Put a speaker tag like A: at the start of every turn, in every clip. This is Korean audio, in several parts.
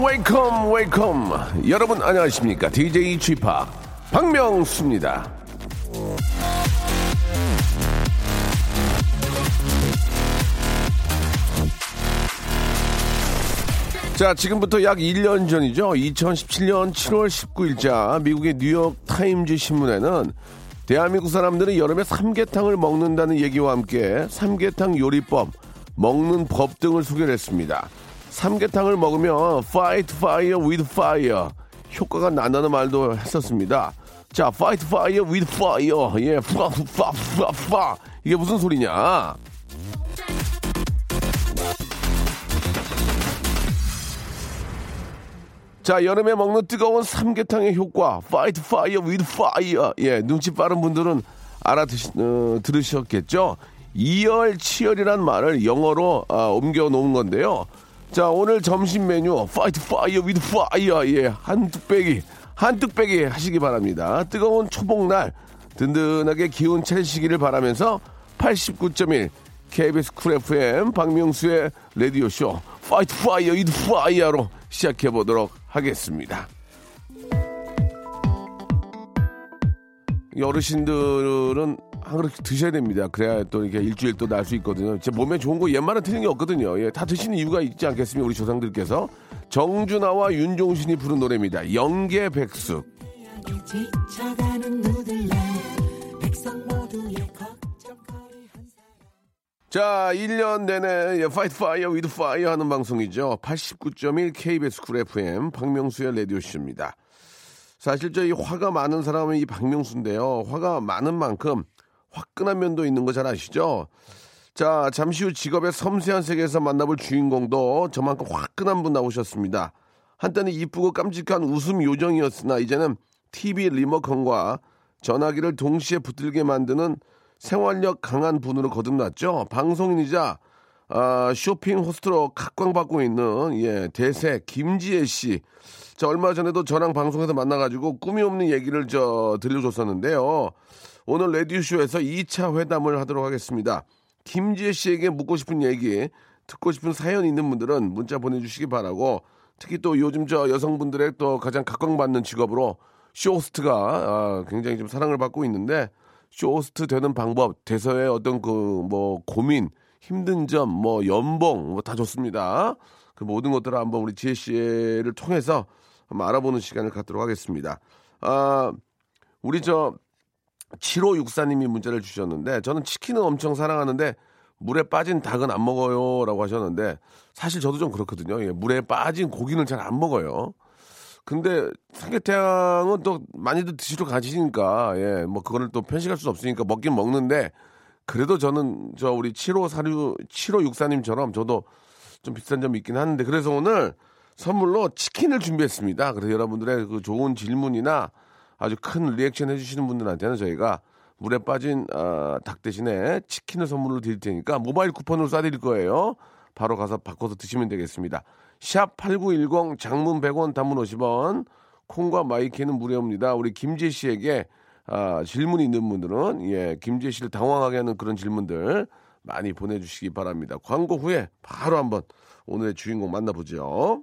A: Welcome, welcome. 여러분 안녕하십니까? DJ p 박명수입니다. 자, 지금부터 약 1년 전이죠. 2017년 7월 19일자 미국의 뉴욕 타임즈 신문에는 대한민국 사람들은 여름에 삼계탕을 먹는다는 얘기와 함께 삼계탕 요리법, 먹는 법 등을 소개를 했습니다. 삼계탕을 먹으면 fight fire with fire 효과가 난다는 말도 했었습니다. 자, fight fire with fire. 예, 파, 파, 파, 파. 이게 무슨 소리냐? 자, 여름에 먹는 뜨거운 삼계탕의 효과, fight fire with fire. 예, 눈치 빠른 분들은 알아듣, 어, 들으셨겠죠? 이열 치열이란 말을 영어로 아, 옮겨 놓은 건데요. 자, 오늘 점심 메뉴, fight fire with fire. 예, 한 뚝배기, 한 뚝배기 하시기 바랍니다. 뜨거운 초복날, 든든하게 기운 차리시기를 바라면서 89.1 KBS 쿨 FM 박명수의 라디오쇼 fight fire with fire로 시작해 보도록 하겠습니다. 이 어르신들은 한 그릇 드셔야 됩니다. 그래야 또 이렇게 일주일 또 날 수 있거든요. 제 몸에 좋은 거 옛말은 틀린 게 없거든요. 예, 다 드시는 이유가 있지 않겠습니까? 우리 조상들께서. 정준하와 윤종신이 부른 노래입니다. 영계 백숙. 자, 1년 내내 예, fight fire with fire 하는 방송이죠. 89.1 KBS 쿨 FM 박명수의 라디오 쇼입니다. 사실 저희 화가 많은 사람은 이 박명수인데요. 화가 많은 만큼 화끈한 면도 있는 거 잘 아시죠? 자, 잠시 후 직업의 섬세한 세계에서 만나볼 주인공도 저만큼 화끈한 분 나오셨습니다. 한때는 이쁘고 깜찍한 웃음 요정이었으나 이제는 TV 리모컨과 전화기를 동시에 붙들게 만드는 생활력 강한 분으로 거듭났죠. 방송인이자 아, 쇼핑 호스트로 각광받고 있는 예, 대세 김지혜 씨. 자, 얼마 전에도 저랑 방송에서 만나가지고 꾸밈없는 얘기를 저 들려줬었는데요. 오늘 라디오쇼에서 2차 회담을 하도록 하겠습니다. 김지혜 씨에게 묻고 싶은 얘기, 듣고 싶은 사연 있는 분들은 문자 보내주시기 바라고 특히 또 요즘 저 여성분들의 또 가장 각광받는 직업으로 쇼호스트가 아, 굉장히 좀 사랑을 받고 있는데 쇼호스트 되는 방법, 대서의 어떤 그 뭐 고민, 힘든 점, 뭐 연봉, 뭐 다 좋습니다. 그 모든 것들을 한번 우리 지혜 씨를 통해서 한번 알아보는 시간을 갖도록 하겠습니다. 아, 우리 저 7564님이 문자를 주셨는데 저는 치킨은 엄청 사랑하는데 물에 빠진 닭은 안 먹어요라고 하셨는데 사실 저도 좀 그렇거든요. 예, 물에 빠진 고기는 잘 안 먹어요. 근데 삼계탕은 또 많이들 드시러 가시니까 예, 뭐 그거를 또 편식할 수 없으니까 먹긴 먹는데 그래도 저는 저 우리 7546 7564님처럼 저도 좀 비싼 점이 있긴 하는데 그래서 오늘 선물로 치킨을 준비했습니다. 그래서 여러분들의 그 좋은 질문이나 아주 큰 리액션 해주시는 분들한테는 저희가 물에 빠진 아, 닭 대신에 치킨을 선물로 드릴 테니까 모바일 쿠폰으로 쏴드릴 거예요. 바로 가서 바꿔서 드시면 되겠습니다. 샵 8910 장문 100원 단문 50원 콩과 마이케이는 무료입니다. 우리 김지혜 씨에게 아, 질문 있는 분들은 예, 김지혜 씨를 당황하게 하는 그런 질문들 많이 보내주시기 바랍니다. 광고 후에 바로 한번 오늘의 주인공 만나보죠.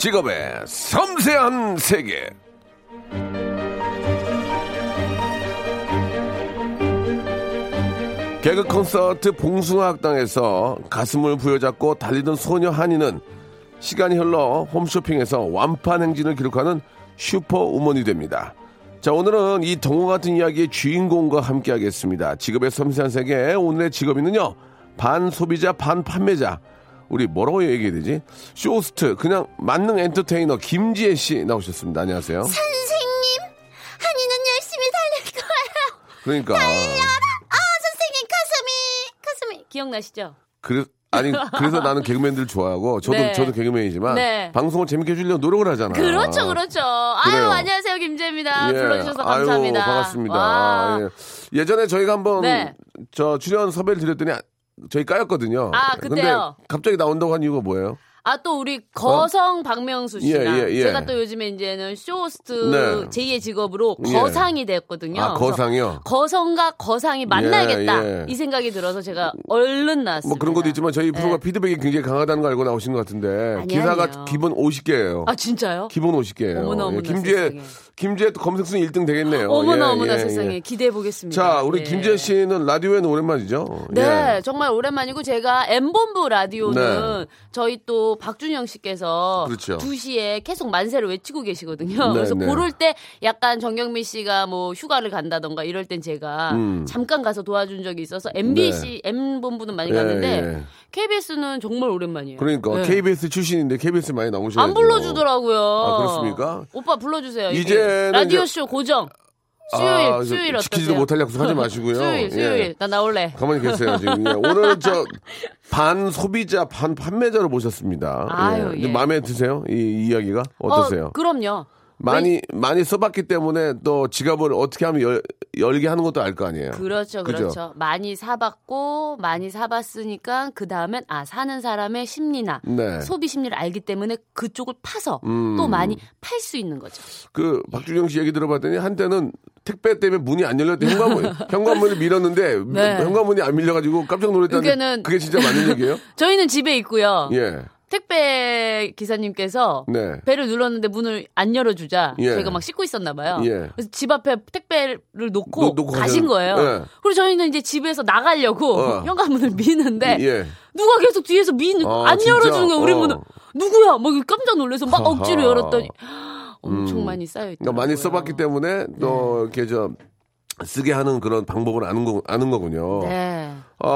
A: 직업의 섬세한 세계. 개그 콘서트 봉숭아학당에서 가슴을 부여잡고 달리던 소녀 한이는 시간이 흘러 홈쇼핑에서 완판 행진을 기록하는 슈퍼우먼이 됩니다. 자, 오늘은 이 동화 같은 이야기의 주인공과 함께 하겠습니다. 직업의 섬세한 세계, 오늘의 직업인은요, 반 소비자, 반 판매자. 우리 뭐라고 얘기해야 되지? 쇼호스트, 그냥 만능 엔터테이너 김지혜 씨 나오셨습니다. 안녕하세요.
B: 선생님, 하니는 열심히 달릴 거예요.
A: 그러니까.
B: 아, 선생님 가슴이 가슴이 기억나시죠?
A: 그래, 아니, 그래서 나는 개그맨들 좋아하고, 저도,
B: 네.
A: 저도 개그맨이지만,
B: 네.
A: 방송을 재밌게 해주려고 노력을 하잖아.
B: 그렇죠, 그렇죠. 아유,
A: 그래요.
B: 안녕하세요, 김지혜입니다.
A: 예.
B: 불러주셔서 감사합니다.
A: 아유, 반갑습니다.
B: 와.
A: 예. 예전에 저희가 한번
B: 네.
A: 저 출연 섭외를 드렸더니 저희 까였거든요.
B: 아, 그때요?
A: 근데 갑자기 나온다고 한 이유가 뭐예요?
B: 아, 또 우리 거성 박명수 씨랑
A: 어? 예, 예, 예.
B: 제가 또 요즘에 이제는 쇼호스트
A: 네.
B: 제2의 직업으로
A: 예.
B: 거상이 됐거든요.
A: 아, 거상이요?
B: 거성과 거상이 만나야겠다.
A: 예, 예.
B: 이 생각이 들어서 제가 얼른 나왔습니다.
A: 뭐 그런 것도 있지만 저희 프로가
B: 네.
A: 피드백이 굉장히 강하다는 걸 알고 나오신 것 같은데
B: 아니,
A: 기사가
B: 아니에요.
A: 기본 50개예요.
B: 아, 진짜요?
A: 기본 50개예요.
B: 어머나, 어머나,
A: 김지혜. 김지혜 또 검색 순위 1등 되겠네요.
B: 어머나,
A: 예,
B: 어머나
A: 예,
B: 세상에.
A: 예.
B: 기대해 보겠습니다.
A: 자, 우리
B: 예.
A: 김지혜 씨는 라디오에는 오랜만이죠?
B: 네,
A: 예.
B: 정말 오랜만이고 제가 M본부 라디오는
A: 네.
B: 저희 또 박준영 씨께서
A: 그렇죠.
B: 2시에 계속 만세를 외치고 계시거든요.
A: 네,
B: 그래서
A: 네.
B: 그럴 때 약간 정경미 씨가 뭐 휴가를 간다던가 이럴 땐 제가
A: 음.
B: 잠깐 가서 도와준 적이 있어서 MBC, M본부는 많이 갔는데
A: 예, 예.
B: KBS는 정말 오랜만이에요.
A: 그러니까
B: 네.
A: KBS 출신인데 KBS 많이 나오셔야죠.
B: 안 불러주더라고요.
A: 아, 그렇습니까?
B: 오빠 불러주세요.
A: 이제는
B: 라디오
A: 이제-
B: 쇼 고정. 수요일,
A: 아,
B: 수요일 어떠세요?
A: 지키지도 못할 약속 하지 마시고요.
B: 수요일,
A: 예.
B: 수요일. 나 나올래.
A: 가만히 계세요, 지금. 예. 오늘 저, 반 소비자, 반 판매자로 모셨습니다.
B: 아유,
A: 이제
B: 예.
A: 마음에 드세요? 이, 이 이야기가? 어떠세요?
B: 어, 그럼요.
A: 많이, 많이 써봤기 때문에 또 지갑을 어떻게 하면 열, 열게 하는 것도 알 거 아니에요?
B: 그렇죠,
A: 그죠?
B: 그렇죠. 많이 사봤고 많이 사봤으니까 그 다음엔 아 사는 사람의 심리나
A: 네.
B: 소비 심리를 알기 때문에 그쪽을 파서
A: 음.
B: 또 많이 팔 수 있는 거죠.
A: 그, 박준영 씨 얘기 들어봤더니 한때는 택배 때문에 문이 안 열렸대. 현관문, 현관문을 밀었는데
B: 네.
A: 현관문이 안 밀려가지고 깜짝 놀랐다는데
B: 그게는-
A: 그게 진짜 맞는 얘기예요?
B: 저희는 집에 있고요.
A: 예.
B: 택배 기사님께서
A: 네.
B: 배를 눌렀는데 문을 안 열어주자
A: 예.
B: 저희가 막 씻고 있었나 봐요.
A: 예.
B: 그래서 집 앞에 택배를 놓고,
A: 놓- 놓고
B: 가신
A: 가세요.
B: 거예요.
A: 예.
B: 그리고 저희는 이제 집에서 나가려고
A: 어.
B: 현관문을 미는데
A: 예.
B: 누가 계속 뒤에서 미는
A: 아,
B: 안
A: 진짜?
B: 열어주는 거예요. 우리
A: 어.
B: 문을 누구야? 막 깜짝 놀라서 막 억지로. 열었더니 엄청 많이 쌓여 있더라고요.
A: 그러니까 많이 써봤기 때문에 또 이렇게 저 쓰게 하는 그런 방법을 아는 거 아는 거군요.
B: 네.
A: 아,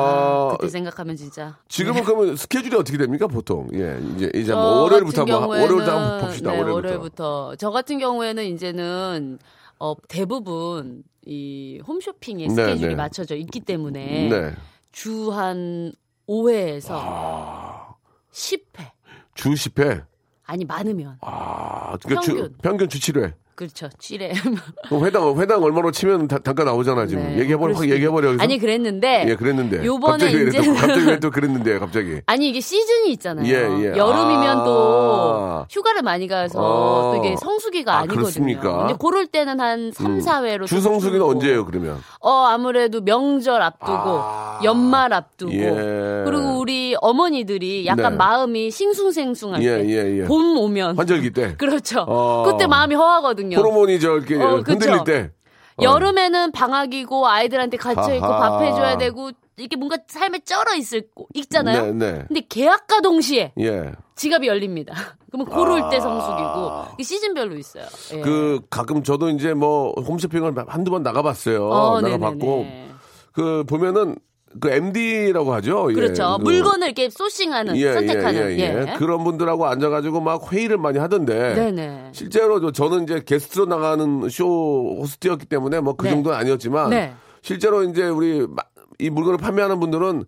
B: 아, 그때 생각하면 진짜.
A: 지금은 그러면 스케줄이 어떻게 됩니까 보통? 예, 이제 이제 저뭐 월요일부터 한번 월요일부터 한번 봅시다.
B: 네,
A: 월요일부터.
B: 월요일부터. 저 같은 경우에는 이제는 어, 대부분 이 홈쇼핑의
A: 네,
B: 스케줄이
A: 네.
B: 맞춰져 있기 때문에
A: 네.
B: 주한 5회에서
A: 아.
B: 10회
A: 주 10회.
B: 아니 많으면
A: 아, 그러니까 주,
B: 평균.
A: 평균 주 7회.
B: 그렇죠 7회
A: 그럼 회당 회당 얼마로 치면 다, 단가 나오잖아 지금.
B: 네,
A: 얘기해버려 확 얘기해버려. 여기서.
B: 아니 그랬는데
A: 예, 그랬는데.
B: 요번에
A: 갑자기 왜
B: 이제
A: 또, 갑자기 왜 또 그랬는데 갑자기.
B: 아니 이게 시즌이 있잖아요.
A: 예, 예.
B: 여름이면
A: 아.
B: 또 휴가를 많이 가서
A: 아.
B: 또 이게 성수기가
A: 아? 음.
B: 근데 그럴 때는 한 3, 4회로
A: 주 성수기는 언제예요 그러면?
B: 어 아무래도 명절 앞두고
A: 아.
B: 연말 앞두고
A: 예.
B: 그리고 우리 어머니들이 약간
A: 네.
B: 마음이 싱숭생숭할
A: 예,
B: 때
A: 예, 예.
B: 봄 오면
A: 환절기 때.
B: 그렇죠.
A: 어.
B: 그때 마음이 허하거든요.
A: 호르몬이 저 이렇게
B: 어.
A: 흔들릴 때. 어.
B: 여름에는 방학이고 아이들한테 갇혀 있고. 밥 해줘야 되고 이게 뭔가 삶에 쩔어 있을 거- 있잖아요.
A: 네, 네.
B: 근데 계약과 동시에
A: 예.
B: 지갑이 열립니다. 그러면 고를 때 성수기고 시즌별로 있어요. 예.
A: 아. 그 가끔 저도 이제 뭐 홈쇼핑을 한두 번 나가봤어요.
B: 어,
A: 나가봤고
B: 네네네.
A: 그 보면은 그 MD라고 하죠. 예.
B: 그렇죠.
A: 그-
B: 물건을 이렇게 소싱하는
A: 예,
B: 선택하는
A: 예, 예, 예. 그런 분들하고 앉아가지고 막 회의를 많이 하던데.
B: 네네.
A: 실제로 저- 저는 이제 게스트로 나가는 쇼 호스트였기 때문에 뭐그
B: 네.
A: 정도는 아니었지만
B: 네.
A: 실제로 이제 우리 마- 이 물건을 판매하는 분들은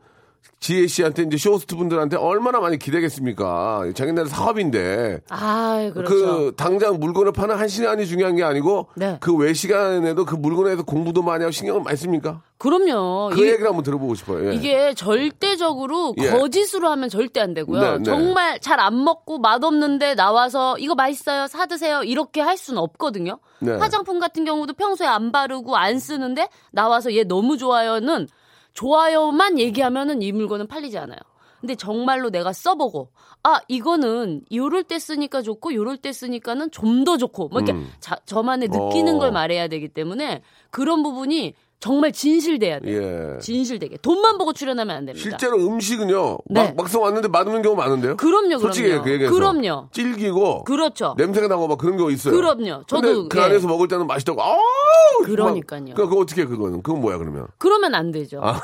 A: 지혜 씨한테 이제 쇼 호스트 분들한테 얼마나 많이 기대겠습니까? 자기네들 사업인데
B: 아, 그렇죠.
A: 그 당장 물건을 파는 한 시간이 중요한 게 아니고
B: 네.
A: 그외 시간에도 그 물건에 대해서 공부도 많이 하고 신경을 많이 씁니까?
B: 그럼요.
A: 그
B: 이-
A: 얘기를 한번 들어보고 싶어요. 예.
B: 이게 절대적으로
A: 예.
B: 거짓으로 하면 절대 안 되고요.
A: 네, 네.
B: 정말 잘 안 먹고 맛없는데 나와서 이거 맛있어요, 사 드세요 이렇게 할 수는 없거든요.
A: 네.
B: 화장품 같은 경우도 평소에 안 바르고 안 쓰는데 나와서 얘 너무 좋아요는 좋아요만 얘기하면은 이 물건은 팔리지 않아요. 근데 정말로 내가 써보고 아 이거는 요럴 때 쓰니까 좋고 요럴 때 쓰니까는 좀 더 좋고 뭐 이렇게 자- 저만의 느끼는
A: 음. 어.
B: 걸 말해야 되기 때문에 그런 부분이 정말 진실돼야 돼요.
A: 예.
B: 진실되게. 돈만 보고 출연하면 안 됩니다.
A: 실제로 음식은요.
B: 네.
A: 막, 막상 왔는데 맛없는 경우 많은데요.
B: 그럼요,
A: 솔직히
B: 그럼요.
A: 그 얘기해서.
B: 그럼요.
A: 찔기고
B: 그렇죠.
A: 냄새가 나고 막 그런 거 있어요.
B: 그럼요. 저도,
A: 그
B: 예.
A: 안에서 먹을 때는 맛있다고. 아우!
B: 그러니까요.
A: 막, 그거 어떻게 해, 그거는? 그건 뭐야 그러면?
B: 그러면 안 되죠.
A: 아,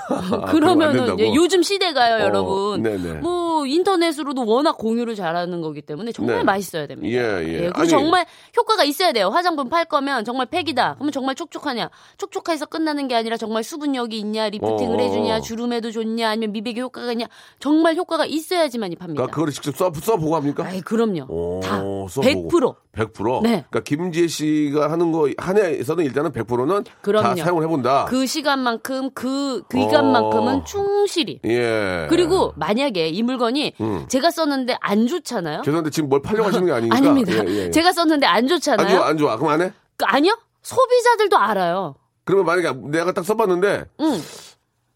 A: 그러면
B: 그러면은? 이제 요즘 시대가요,
A: 어,
B: 여러분.
A: 네네.
B: 뭐 인터넷으로도 워낙 공유를 잘하는 거기 때문에 정말
A: 네.
B: 맛있어야 됩니다.
A: 예, 예.
B: 그리고
A: 아니-
B: 정말 효과가 있어야 돼요. 화장품 팔 거면 정말 팩이다. 그러면 정말 촉촉하냐? 촉촉해서 끝나는 게 아니라 정말 수분력이 있냐, 리프팅을
A: 어.
B: 해주냐, 주름에도 좋냐, 아니면 미백에 효과가 있냐. 정말 효과가 있어야지만이 팝니다.
A: 그러니까 그거를 직접 써, 써보고 합니까?
B: 아이 그럼요.
A: 오,
B: 다
A: 써보고.
B: 100%.
A: 100%?
B: 네.
A: 그러니까 김지혜 씨가 하는 거 한 해에서는 일단은 100%는 다
B: 그럼요.
A: 사용을 해본다.
B: 그 시간만큼 그 기간만큼은
A: 어.
B: 충실히.
A: 예.
B: 그리고 만약에 이 물건이
A: 음.
B: 제가 썼는데 안 좋잖아요.
A: 죄송한데 지금 뭘 팔려고 하시는 게 아니니까.
B: 아닙니다.
A: 예, 예, 예.
B: 제가 썼는데 안 좋잖아요.
A: 안 좋아, 안 좋아. 그럼 안 해?
B: 그, 아니요. 소비자들도 알아요.
A: 그러면 만약에 내가 딱 써봤는데
B: 응.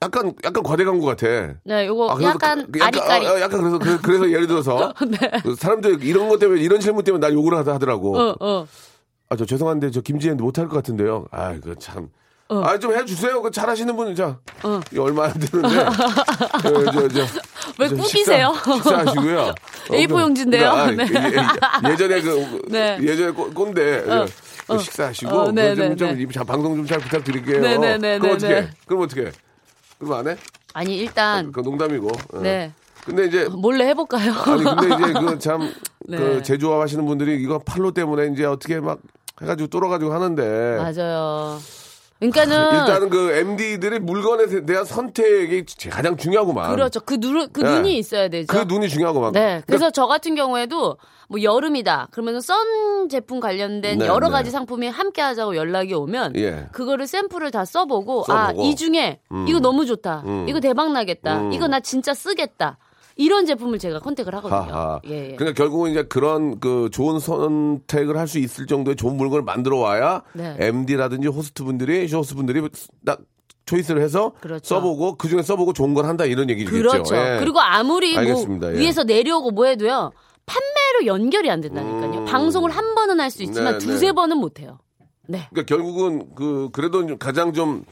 A: 약간 약간 과대 광고 같아.
B: 네, 요거
A: 아, 그래서
B: 약간
A: 그-
B: 아리까리.
A: 어, 어, 약간 그래서 그, 래서 예를 들어서 그 사람들이 이런 것 때문에 이런 질문 때문에 날 욕을 하다 하더라고.
B: 어, 어.
A: 아저 죄송한데 저 김지혜 못할 것 같은데요. 아 이거 참.
B: 어.
A: 아좀 해주세요. 그 잘하시는 분 자. 이거 얼마 안 되는데. 그, 저, 저, 왜저
B: 꾸기세요?
A: 식사, 식사하시고요. 어,
B: A4
A: 그-
B: 용지인데요?
A: 아,
B: 네.
A: 예, 예, 전에그
B: 네.
A: 예전에 꼰- 꼰대 그 식사하시고
B: 어, 네,
A: 좀,
B: 네,
A: 좀,
B: 네.
A: 이- 자, 방송 좀 잘 부탁드릴게요.
B: 네, 네, 네,
A: 그럼
B: 네,
A: 어떻게?
B: 네.
A: 그럼 어떻게? 그럼 안 해?
B: 아니 일단
A: 그 농담이고. 어.
B: 네
A: 근데 이제
B: 몰래 해볼까요?
A: 아니 근데 이제 그참
B: 네.
A: 그 제조업 하시는 분들이 이거 팔로 때문에 이제 어떻게 막 해가지고 뚫어가지고 하는데
B: 맞아요. 그러니까는
A: 일단은 그 MD들의 물건에 대한 선택이 가장 중요하구만.
B: 그렇죠. 그, 눈, 그
A: 네.
B: 눈이 있어야 되죠.
A: 그 눈이 중요하구만.
B: 네. 그래서 저 같은 경우에도 뭐 여름이다. 그러면 선 제품 관련된
A: 네,
B: 여러
A: 네.
B: 가지 상품이 함께 하자고 연락이 오면
A: 예.
B: 그거를 샘플을 다 써보고, 아,
A: 써보고.
B: 이 중에 이거 너무 좋다.
A: 음.
B: 이거 대박 나겠다.
A: 음.
B: 이거 나 진짜 쓰겠다. 이런 제품을 제가 컨택을 하거든요.
A: 하하.
B: 예, 예.
A: 그러니까 결국은 이제 그런 그 좋은 선택을 할 수 있을 정도의 좋은 물건을 만들어 와야
B: 네.
A: MD라든지 호스트 분들이 쇼호스트 분들이 딱 choice를 해서
B: 그렇죠.
A: 써보고 그 중에 써보고 좋은 걸 한다 이런 얘기겠죠.
B: 그렇죠.
A: 예.
B: 그리고 아무리
A: 알겠습니다.
B: 뭐
A: 예.
B: 위에서 내려오고 뭐 해도요. 판매로 연결이 안 된다니까요. 방송을 한 번은 할 수 있지만
A: 음. 네,
B: 두세
A: 네.
B: 번은 못 해요. 네.
A: 그러니까 결국은 그 그래도 좀 가장 좀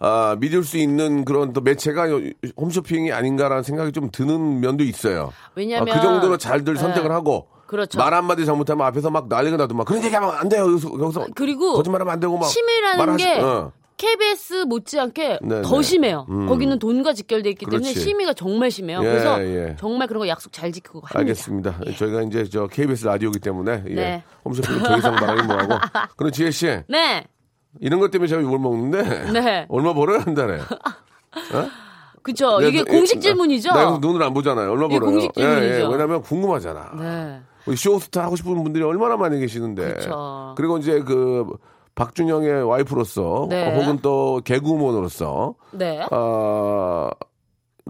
A: 아, 믿을 수 있는 그런 또 매체가 요- 홈쇼핑이 아닌가라는 생각이 좀 드는 면도 있어요.
B: 왜냐면
A: 아, 그 정도로 잘들
B: 네.
A: 선택을 하고
B: 그렇죠.
A: 말 한마디 잘못하면 앞에서 막 난리가 나도 막 그런 얘기하면 안 돼요. 여기서, 여기서
B: 그리고
A: 거짓말하면 안 되고 막
B: 심이라는
A: 말하시-
B: 게
A: 어.
B: KBS 못지않게
A: 네,
B: 더
A: 네.
B: 심해요.
A: 음.
B: 거기는 돈과 직결돼 있기 때문에
A: 그렇지.
B: 심의가 정말 심해요.
A: 예,
B: 그래서
A: 예.
B: 정말 그런 거 약속 잘 지키고 합니다.
A: 알겠습니다. 저희가 이제 저 KBS 라디오기 때문에 예.
B: 네.
A: 홈쇼핑 더 이상 말하기 뭐하고 그럼 지혜 씨
B: 네,
A: 이런 것 때문에 제가 욕을 먹는데
B: 네,
A: 얼마 벌어야 한다네.
B: 그쵸.
A: 네,
B: 이게
A: 네,
B: 공식
A: 나-
B: 질문이죠.
A: 나 이거 눈을 안 보잖아요. 얼마 벌어요?
B: 공식 질문이죠.
A: 예, 예. 왜냐면 궁금하잖아.
B: 네,
A: 우리 쇼호스트 하고 싶은 분들이 얼마나 많이 계시는데.
B: 그쵸.
A: 리고 이제 그 박준형의 와이프로서
B: 네.
A: 혹은 또 개그우먼으로서
B: 네,
A: 어,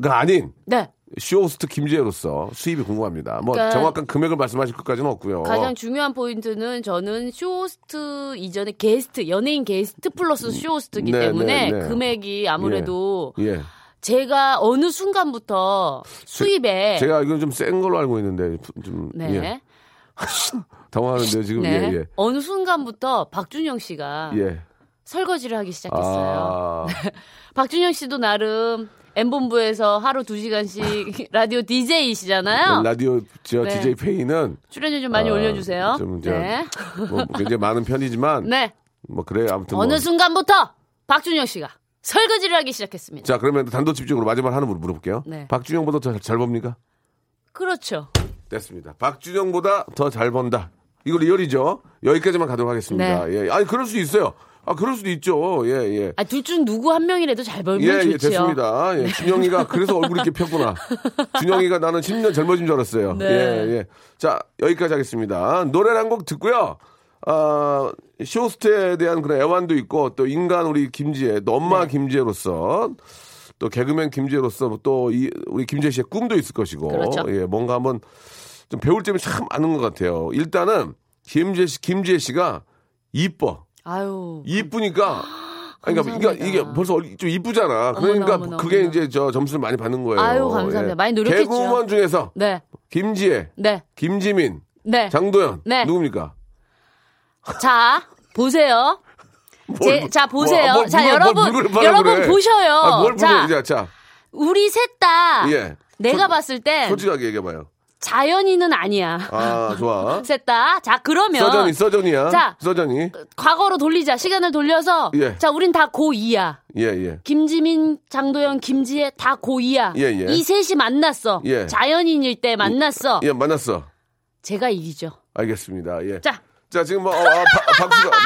A: 가 아닌
B: 네.
A: 쇼호스트 김지혜로서 수입이 궁금합니다. 뭐
B: 그러니까
A: 정확한 금액을 말씀하실 것까지는 없고요.
B: 가장 중요한 포인트는 저는 쇼호스트 이전에 게스트, 연예인 게스트 플러스 쇼호스트이기
A: 네,
B: 때문에
A: 네, 네.
B: 금액이 아무래도
A: 예.
B: 제가 어느 순간부터 수입에
A: 제가 알기로는 좀센 걸로 알고 있는데 좀
B: 네.
A: 예. 당황하는데요 지금
B: 네.
A: 예,
B: 어느 순간부터 박준형 씨가
A: 예. 예.
B: 설거지를 하기 시작했어요.
A: 아,
B: 박준형 씨도 나름 M본부에서 하루 2시간씩 라디오 DJ이시잖아요.
A: 라디오 저
B: 네.
A: DJ 페이는
B: 출연료 좀 많이
A: 아,
B: 올려주세요.
A: 좀 저-
B: 네.
A: 뭐 굉장히 많은 편이지만
B: 네.
A: 뭐 그래요 아무튼
B: 어느
A: 뭐.
B: 순간부터 박준영 씨가 설거지를 하기 시작했습니다.
A: 자 그러면 단도직입적으로 마지막 하나 물- 물어볼게요.
B: 네.
A: 박준영보다 더 잘 봅니까?
B: 그렇죠.
A: 됐습니다. 박준영보다 더 잘 번다. 이거 리얼이죠. 여기까지만 가도록 하겠습니다.
B: 네.
A: 예. 아니 그럴 수 있어요. 아 그럴 수도 있죠. 예 예.
B: 아, 둘 중 누구 한 명이라도 잘 벌면
A: 예, 예,
B: 좋지요.
A: 됐습니다. 예, 준영이가 그래서 얼굴이 이렇게 폈구나. 준영이가 나는 10년 젊어진 줄 알았어요.
B: 네.
A: 예, 예. 자, 여기까지 하겠습니다. 노래를 한 곡 듣고요. 아, 쇼스트에 대한 그런 애환도 있고 또 인간 우리 김지혜, 또 엄마
B: 네.
A: 김지혜로서 또 개그맨 김지혜로서 또 이, 우리 김지혜 씨의 꿈도 있을 것이고
B: 그렇죠.
A: 예, 뭔가 한번 좀 배울 점이 참 많은 것 같아요. 일단은 김지혜 씨, 김지혜 씨가 이뻐.
B: 아유.
A: 이쁘니까 아니, 그러니까 이게, 벌써 얼- 좀 이쁘잖아. 그러니까
B: 어머나, 어머나,
A: 그게
B: 어머나.
A: 이제 저 점수를 많이 받는 거예요.
B: 아유, 감사합니다. 많이 노력했죠.
A: 개그우먼 중에서
B: 네.
A: 김지혜,
B: 네.
A: 김지민,
B: 네.
A: 장도연
B: 네.
A: 누굽니까?
B: 자, 보세요. 제- 자 보세요.
A: 뭐, 뭐,
B: 자
A: 뭘,
B: 여러분
A: 뭘
B: 여러분
A: 그래.
B: 보셔요.
A: 아,
B: 뭘자
A: 자, 자,
B: 우리 셋다
A: 예.
B: 내가
A: 솔-
B: 봤을 때
A: 솔직하게 얘기해봐요.
B: 자연인은 아니야.
A: 아, 좋아.
B: 셋 다. 자 그러면
A: 서전이, 서전이야.
B: 자.
A: 서전이.
B: 과거로 돌리자. 시간을 돌려서
A: 예.
B: 자 우린 다 고2야.
A: 예, 예.
B: 김지민, 장도연, 김지혜 다 고2야.
A: 예, 예.
B: 이 셋이 만났어.
A: 예.
B: 자연인일 때 만났어.
A: 예, 만났어.
B: 제가 이기죠.
A: 알겠습니다. 예.
B: 자.
A: 자, 지금 뭐, 어, 아, 바- 박수가.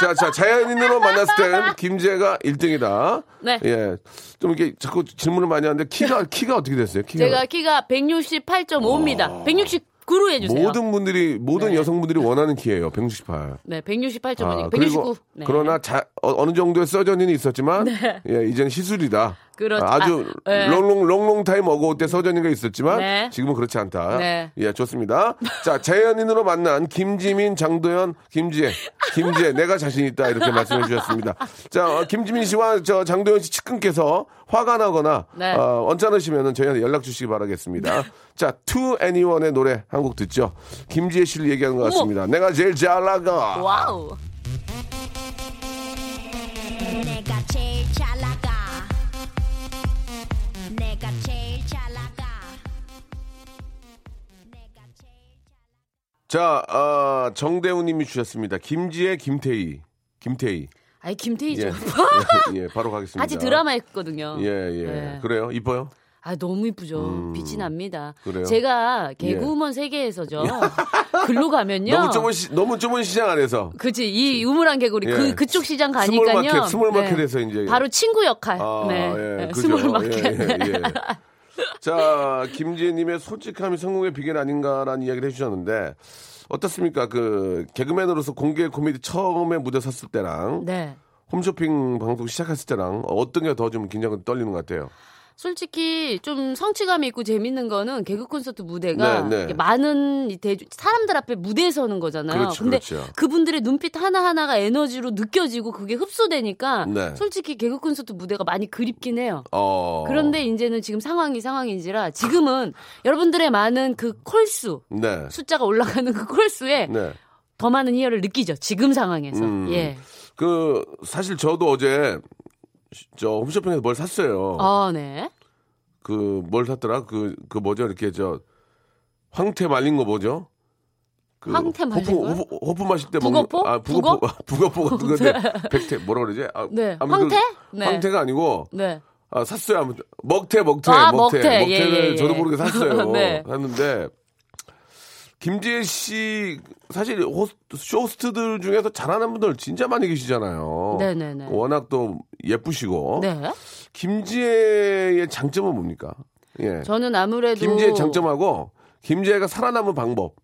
A: 자, 자, 자연인으로 만났을 땐 김재가 1등이다.
B: 네.
A: 예. 좀 이렇게 자꾸 질문을 많이 하는데 키가, 키가 어떻게 됐어요? 키가.
B: 제가 키가 168.5입니다. 169로 해주세요.
A: 모든 분들이, 모든
B: 네.
A: 여성분들이 원하는 키예요 168.
B: 네, 168.5니까
A: 아,
B: 169.
A: 그리고
B: 네.
A: 그러나 자, 어, 느 정도의 서전인이 있었지만 예, 이제는 시술이다.
B: 그렇죠.
A: 아, 주
B: 아, 네.
A: long long long long time ago 때 surgeon인가 있었지만
B: 네.
A: 지금은 그렇지 않다.
B: 네.
A: 예, 좋습니다. 자, 자연인으로 만난 김지민, 장도연, 김지혜, 김지혜 내가 자신 있다 이렇게 말씀해 주셨습니다. 자, 어, 김지민 씨와 저 장도연 씨 측근께서 화가 나거나
B: 네.
A: 어, 언짢으시면 저희한테 연락 주시기 바라겠습니다. 자, To Anyone의 노래 한 곡 듣죠. 김지혜 씨를 얘기하는 것 같습니다. 내가 제일 잘 나가.
B: 와우.
C: 내가 제일 잘
A: 자, 아, 정대우 님이 주셨습니다. 김지혜, 김태희. 김태희.
B: 아이 김태희죠.
A: 예. 예, 바로 가겠습니다.
B: 같이 드라마 했거든요.
A: 예, 예.
B: 네.
A: 그래요? 이뻐요?
B: 아 너무 이쁘죠. 빛이 납니다.
A: 음. 그래요? 예.
B: 제가 개그우먼 세계에서죠. 글로 가면요.
A: 너무 좁은 시, 너무 좁은 시장 안에서.
B: 그치 이 우물 안 개구리
A: 예.
B: 그 그쪽 시장
A: small
B: 가니까요.
A: market, small market에서 이제.
B: 바로 친구 역할.
A: 아,
B: 네.
A: 예,
B: 네.
A: small market. 자, 김지혜님의 솔직함이 성공의 비결 아닌가라는 이야기를 해주셨는데, 어떻습니까? 그, 개그맨으로서 공개 코미디 처음에 무대 섰을 때랑,
B: 네.
A: 홈쇼핑 방송 시작했을 때랑, 어떤 게 더 좀 긴장이 떨리는 것 같아요?
B: 솔직히 좀 성취감이 있고 재밌는 거는 개그 콘서트 무대가
A: 네, 네.
B: 많은 이 대중 사람들 앞에 무대에 서는 거잖아요.
A: 그렇죠,
B: 근데
A: 그렇죠.
B: 분들의 눈빛 하나하나가 에너지로 느껴지고 그게 흡수되니까
A: 네.
B: 솔직히 개그 콘서트 무대가 많이 그립긴 해요.
A: 어.
B: 그런데 이제는 지금 상황이 상황인지라 지금은 여러분들의 많은 그 콜수
A: 네.
B: 숫자가 올라가는 그 콜수에
A: 네.
B: 더 많은 희열을 느끼죠. 지금 상황에서.
A: 음.
B: 예.
A: 그, 사실 저도 어제, 저, 홈쇼핑에서 뭘 샀어요.
B: 아, 네.
A: 그, 뭘 샀더라? 그, 그 뭐죠? 이렇게 저, 황태 말린 거 뭐죠? 그
B: 황태 말린
A: 호프,
B: 거요?
A: 호프, 호프 마실 때
B: 북어포?
A: 먹는 아 북어포
B: 북어?
A: 북어포 그건데 백태 뭐라 그러지? 아,
B: 네. 황태? 네.
A: 황태가 아니고
B: 네.
A: 아, 샀어요. 아무튼 먹태 먹태
B: 아,
A: 먹태
B: 먹태.
A: 먹태를
B: 예, 예, 예.
A: 저도 모르게 샀어요.
B: 네.
A: 샀는데 김지혜 씨 사실 호스트, 쇼호스트들 중에서 잘하는 분들 진짜 많이 계시잖아요.
B: 네네네.
A: 워낙 또 예쁘시고
B: 네.
A: 김지혜의 장점은 뭡니까? 예.
B: 저는 아무래도
A: 김지혜 장점하고 김지혜가 살아남은 방법.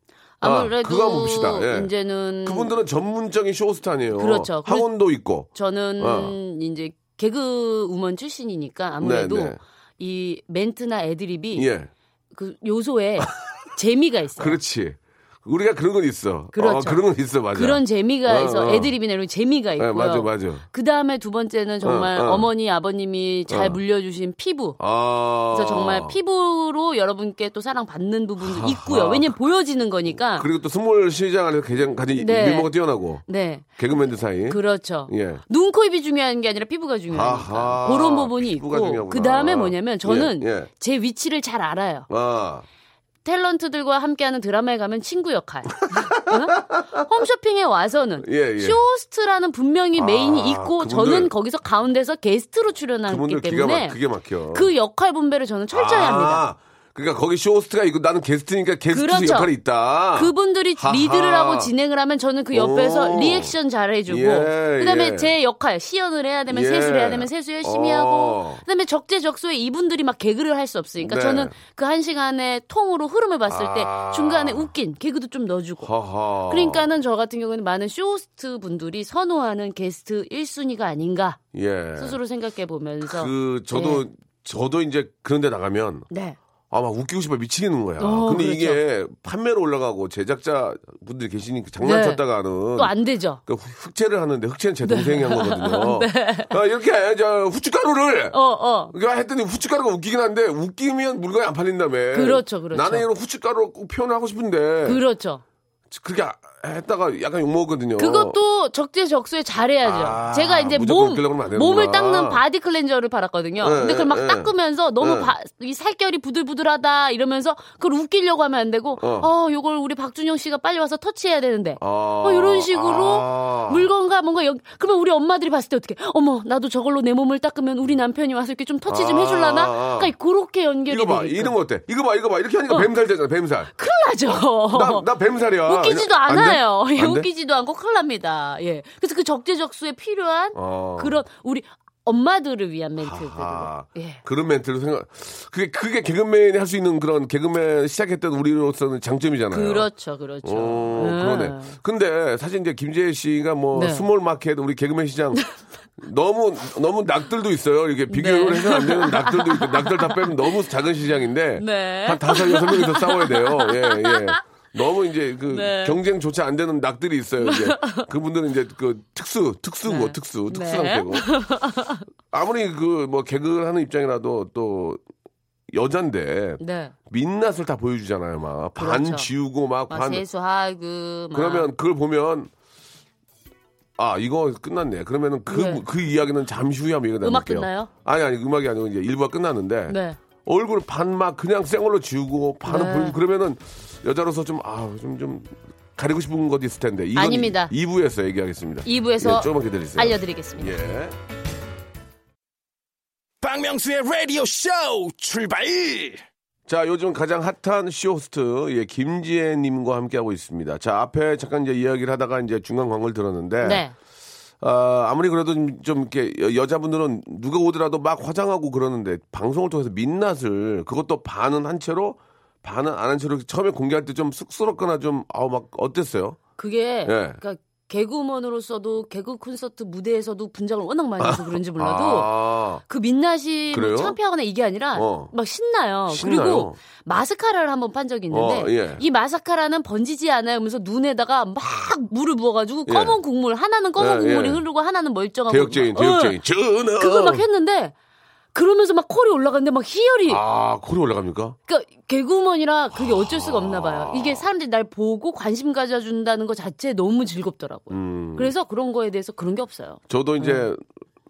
A: 아,
B: 아무래도
A: 그거 한번 봅시다. 예.
B: 이제는
A: 그분들은 전문적인 쇼호스트 아니에요.
B: 그렇죠. 그-
A: 학원도 있고.
B: 저는
A: 어.
B: 이제 개그 우먼 출신이니까 아무래도
A: 네, 네.
B: 이 멘트나 애드립이
A: 예.
B: 그 요소에 재미가 있어요.
A: 그렇지. 우리가 그런 건 있어.
B: 그렇죠.
A: 어, 그런 건 있어, 맞아.
B: 그런 재미가
A: 어,
B: 있어.
A: 어.
B: 애드립이나 이런 재미가 있고요.
A: 예, 맞아, 맞아.
B: 그 다음에 두 번째는 정말
A: 어, 어.
B: 어, 머니 아버님이 잘
A: 어.
B: 물려주신 피부.
A: 아.
B: 그래서 정말 피부로 여러분께 또 사랑받는 부분도 있고요. 왜냐면 보여지는 거니까.
A: 그리고 또 small 시장 안에서 가장, 가장
B: 네.
A: 미모가 뛰어나고.
B: 네.
A: 개그맨들 사이.
B: 그렇죠.
A: 예.
B: 눈, 코, 입이 중요한 게 아니라 피부가 중요하니까.
A: 아하.
B: 그런 부분이
A: 피부가
B: 있고. 그 다음에 뭐냐면 저는
A: 예, 예.
B: 제 위치를 잘 알아요.
A: 아.
B: 탤런트들과 함께하는 드라마에 가면 친구 역할. 응? 홈쇼핑에 와서는
A: 예, 예.
B: 쇼호스트라는 분명히 메인이
A: 아,
B: 있고
A: 그분들-
B: 저는 거기서 가운데서 게스트로 출연하기 때문에
A: 막. 그
B: 역할 분배를 저는 철저히
A: 아,
B: 합니다.
A: 그러니까 거기 쇼호스트가 있고 나는 게스트니까 게스트
B: 그렇죠.
A: 역할이 있다.
B: 그분들이
A: 하하.
B: 리드를 하고 진행을 하면 저는 그 옆에서
A: 오.
B: 리액션 잘 해주고
A: 예,
B: 그다음에
A: 예.
B: 제 역할 시연을 해야 되면
A: 예.
B: 세수를 해야 되면 세수 열심히
A: 어.
B: 하고 그다음에 적재적소에 이분들이 막 개그를 할 수 없으니까
A: 네.
B: 저는 그 한 시간의 통으로 흐름을 봤을 때
A: 아.
B: 중간에 웃긴 개그도 좀 넣어주고
A: 하하.
B: 그러니까는 저 같은 경우는 많은 쇼호스트 분들이 선호하는 게스트 1순위가 아닌가
A: 예.
B: 스스로 생각해 보면서
A: 그 저도 저도 이제 그런 데 나가면
B: 네.
A: 아, 막 웃기고 싶어 미치겠는 거야.
B: 어,
A: 근데
B: 그렇죠.
A: 이게 판매로 올라가고 제작자 분들이 계시니까 장난쳤다가 하는.
B: 또 안 되죠.
A: 그 흑채를 하는데 흑채는 제 동생이 한 거거든요. 아, 이렇게 저 후춧가루를
B: 어, 어.
A: 그러 했더니 후춧가루가 웃기긴 한데 웃기면 물건이 안 팔린다며.
B: 그렇죠, 그렇죠.
A: 나는 이런 후춧가루 꼭 표현하고 싶은데
B: 그렇죠.
A: 그렇게 아- 했다가 약간 욕 먹었거든요.
B: 그것도 적재적소에 잘해야죠.
A: 아,
B: 제가 이제 몸. 몸을 닦는 바디 클렌저를 팔았거든요.
A: 네,
B: 근데 그걸 막
A: 네,
B: 닦으면서 너무
A: 네.
B: 바- 이 살결이 부들부들하다 이러면서 그걸 웃기려고 하면 안 되고
A: 어.
B: 어, 요걸 우리 박준형 씨가 빨리 와서 터치해야 되는데.
A: 아,
B: 어, 이런 식으로
A: 아.
B: 물건과 뭔가 여, 그러면 우리 엄마들이 봤을 때 어떻게 어머 나도 저걸로 내 몸을 닦으면 우리 남편이 와서 이렇게 좀 터치 좀
A: 아.
B: 해줄라나 그러니까 그렇게 연결이
A: 이거 봐,
B: 되니까.
A: 이런 거 어때? 이거 봐, 이거 봐. 이렇게 하니까 뱀살 되잖아, 뱀살.
B: 큰일 나죠
A: 나, 나 뱀살이야.
B: 웃기지도
A: 안 돼?
B: 않아요. 예? 웃기지도 않고 큰일 납니다. 예. 그래서 그 적재적소에 필요한
A: 어.
B: 그런 우리 엄마들을 위한 멘트들.
A: 아,
B: 예.
A: 그런 멘트를 생각, 그게, 그게 개그맨이 할 수 있는 그런 개그맨 시작했던 우리로서는 장점이잖아요.
B: 그렇죠, 그렇죠.
A: 오,
B: 예.
A: 그러네. 근데 사실 이제 김재희 씨가 뭐
B: 네.
A: 스몰 마켓 우리 개그맨 시장 너무 너무 낙들도 있어요. 이렇게 비교를
B: 네.
A: 해서 안 되는 낙들도 있고 낙들 다 빼면 너무 작은 시장인데
B: 네.
A: 한 다섯 여섯 명이서 싸워야 돼요. 예, 예. 너무 이제 그
B: 네.
A: 경쟁 좋지 안 되는 낙들이 있어요. 이제 그분들은 이제 그 특수 특수고
B: 네.
A: 특수 특수
B: 네.
A: 상태고 아무리 그 뭐 개그를 하는 입장이라도 또 여잔데
B: 네.
A: 민낯을 다 보여주잖아요. 막반
B: 그렇죠.
A: 지우고 막막반
B: 세수하고 막
A: 그러면 그걸 보면 아 이거 끝났네. 그러면은 그그
B: 네.
A: 이야기는 잠시 후에 한번 얘기 나눌게요.
B: 끝나요?
A: 아니 아니 음악이 아니고 이제 일부가 끝났는데
B: 네.
A: 얼굴 반 막 그냥 생얼로 지우고 반은
B: 네.
A: 보이고 그러면은 여자로서 좀아좀좀 가리고 싶은 것도 있을 텐데 이건
B: 아닙니다.
A: 2부에서 얘기하겠습니다.
B: 2부에서
A: 예, 조금만 기다리세요.
B: 알려드리겠습니다.
A: 예.
D: 박명수의 라디오 쇼 출발
A: 자, 요즘 가장 핫한 쇼호스트, 예, 김지혜 님과 함께 하고 있습니다. 자, 앞에 잠깐 이제 이야기를 하다가 이제 중간 광고를 들었는데,
B: 네.
A: 아, 아무리 그래도 좀, 좀 이렇게 여- 여자분들은 누가 오더라도 막 화장하고 그러는데 방송을 통해서 민낯을 그것도 반은 한 채로 반은 안 한 채로 처음에 공개할 때 좀 쑥스럽거나 좀 아우 막 어땠어요?
B: 그게
A: 예.
B: 그러니까 개그우먼으로서도 개그 콘서트 무대에서도 분장을 워낙 많이 해서 그런지 몰라도
A: 아,
B: 그 민낯이 뭐
A: 그래요?
B: 창피하거나 이게 아니라
A: 어.
B: 막 신나요.
A: 신나요?
B: 그리고 마스카라를 한번 판 적이 있는데
A: 어, 예.
B: 이 마스카라는 번지지 않아요. 하면서 눈에다가 막 물을 부어가지고
A: 예.
B: 검은 국물 하나는 검은
A: 예,
B: 국물이
A: 예.
B: 흐르고 하나는 멀쩡하고
A: 대역죄인,
B: 막,
A: 대역죄인.
B: 어,
A: 전화.
B: 그걸 막 했는데 그러면서 막 콜이 올라갔는데 막 희열이
A: 아, 콜이 올라갑니까?
B: 그러니까 개그우먼이라 그게 어쩔 수가 없나 봐요. 이게 사람들이 날 보고 관심 가져준다는 것 자체에 너무 즐겁더라고요.
A: 음.
B: 그래서 그런 거에 대해서 그런 게 없어요.
A: 저도 이제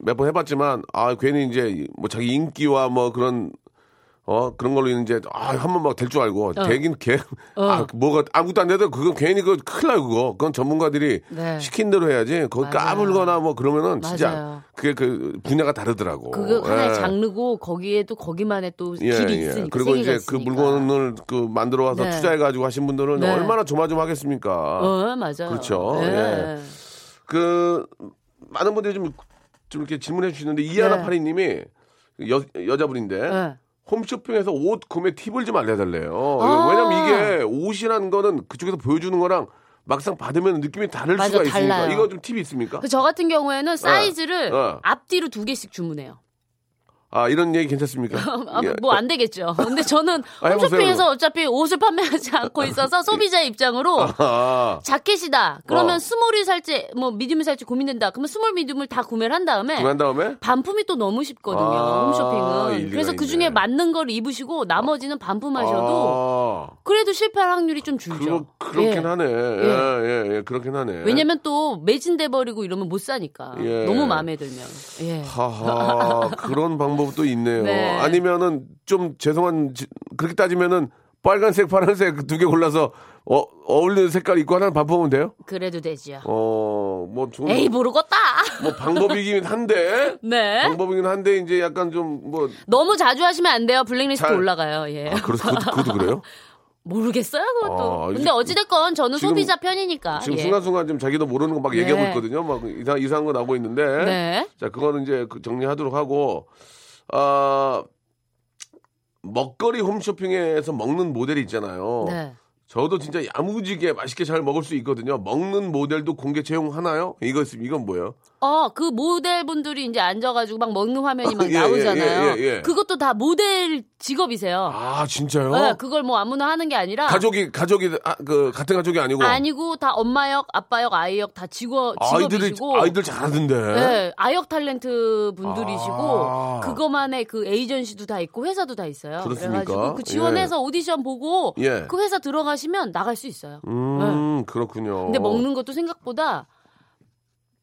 A: 몇번 해봤지만 아 괜히 이제 뭐 자기 인기와 뭐 그런 어 그런 걸로 이제 아한 번 막 될 줄 알고 되긴 개 아, 뭐가 아무것도 안 돼도 그건 괜히 그 큰일 나요 그거 그건 전문가들이
B: 네.
A: 시킨 대로 해야지 거기
B: 맞아요.
A: 까불거나 뭐 그러면은 진짜
B: 맞아요.
A: 그게 그 분야가 다르더라고
B: 그거 하나의
A: 예.
B: 장르고 거기에도 거기만의 또
A: 예,
B: 길이
A: 예.
B: 있으니까
A: 그리고 이제 그
B: 있으니까.
A: 물건을 그 만들어 와서
B: 네.
A: 투자해 가지고 하신 분들은
B: 네.
A: 얼마나 조마조마하겠습니까.
B: 어 맞아요.
A: 그렇죠.
B: 예.
A: 예. 그 많은 분들이 좀, 좀 이렇게 질문해 주시는데 이하나
B: 네.
A: 파리님이 여 여자분인데
B: 예.
A: 홈쇼핑에서 옷 구매 팁을 좀 알려달래요.
B: 아.
A: 왜냐면 이게 옷이라는 거는 그쪽에서 보여주는 거랑 막상 받으면 느낌이 다를
B: 맞아,
A: 수가 있으니까
B: 달라요.
A: 이거 좀 팁이 있습니까?
B: 그 저 같은 경우에는 사이즈를
A: 어.
B: 앞뒤로 두 개씩 주문해요.
A: 아 이런 얘기 괜찮습니까? 예.
B: 뭐안 되겠죠. 근데 저는
A: 아,
B: 홈쇼핑에서 어차피 옷을 판매하지 않고 있어서 소비자 의 입장으로
A: 아,
B: 자켓이다. 그러면
A: 어.
B: small이 살지 뭐 medium이 살지 고민된다. 그러면 small medium을 다 구매를 한 다음에
A: 그런 다음에
B: 반품이 또 너무 쉽거든요.
A: 아,
B: 홈쇼핑은. 그래서 그. 중에 맞는 걸 입으시고 나머지는 반품하셔도
A: 아,
B: 그래도 실패할 확률이 좀 줄죠.
A: 그거 그렇긴
B: 예.
A: 하네. 예, 예, 예, 그렇긴 하네.
B: 왜냐면 또 매진돼 버리고 이러면 못 사니까.
A: 예.
B: 너무 마음에 들면. 예.
A: 하하 그런 방법 도 있네요.
B: 네.
A: 아니면은 좀 죄송한 지- 그렇게 따지면은 빨간색, 파란색 두 개 골라서 어, 어울리는 색깔 입고 하나는 반품하면 돼요?
B: 그래도 되지요.
A: 어, 뭐 좋은
B: 에이 모르겠다.
A: 뭐 방법이긴 한데
B: 네.
A: 방법이긴 한데 이제 약간 좀 뭐
B: 너무 자주 하시면 안 돼요. 블랙리스트
A: 잘-
B: 올라가요. 예.
A: 아, 그래서 그것도, 그것도 그래요?
B: 모르겠어요, 그것도.
A: 아,
B: 근데 어찌됐건 저는
A: 지금-
B: 소비자 편이니까.
A: 지금
B: 예.
A: 순간순간 지금 자기도 모르는 거 막 얘기하고
B: 네.
A: 있거든요. 막 이상 이상한 거 나오고 있는데.
B: 네.
A: 자, 그거는 이제 그 정리하도록 하고 아 먹거리 홈쇼핑에서 먹는 모델이 있잖아요.
B: 네.
A: 저도 진짜 야무지게 맛있게 잘 먹을 수 있거든요. 먹는 모델도 공개 채용하나요? 이거 이건 뭐예요?
B: 어, 그 모델분들이 이제 앉아가지고 막 먹는 화면이 막
A: 예, 예,
B: 나오잖아요.
A: 예, 예, 예.
B: 그것도 다 모델 직업이세요.
A: 아 진짜요?
B: 네, 그걸 뭐 아무나 하는 게 아니라.
A: 가족이 가족이 아, 그 같은 가족이 아니고
B: 아니고 다 엄마 역, 아빠 역, 아이 역 다 직업, 직업이시고.
A: 아이들 잘하던데.
B: 네, 아역 탤런트 분들이시고
A: 아.
B: 그거만의 그 에이전시도 다 있고 회사도 다 있어요.
A: 그렇습니까?
B: 그래가지고 그 지원해서 오디션 보고
A: 예.
B: 그 회사 들어가시면 하시면 나갈 수 있어요.
A: 음, 그렇군요.
B: 근데 먹는 것도 생각보다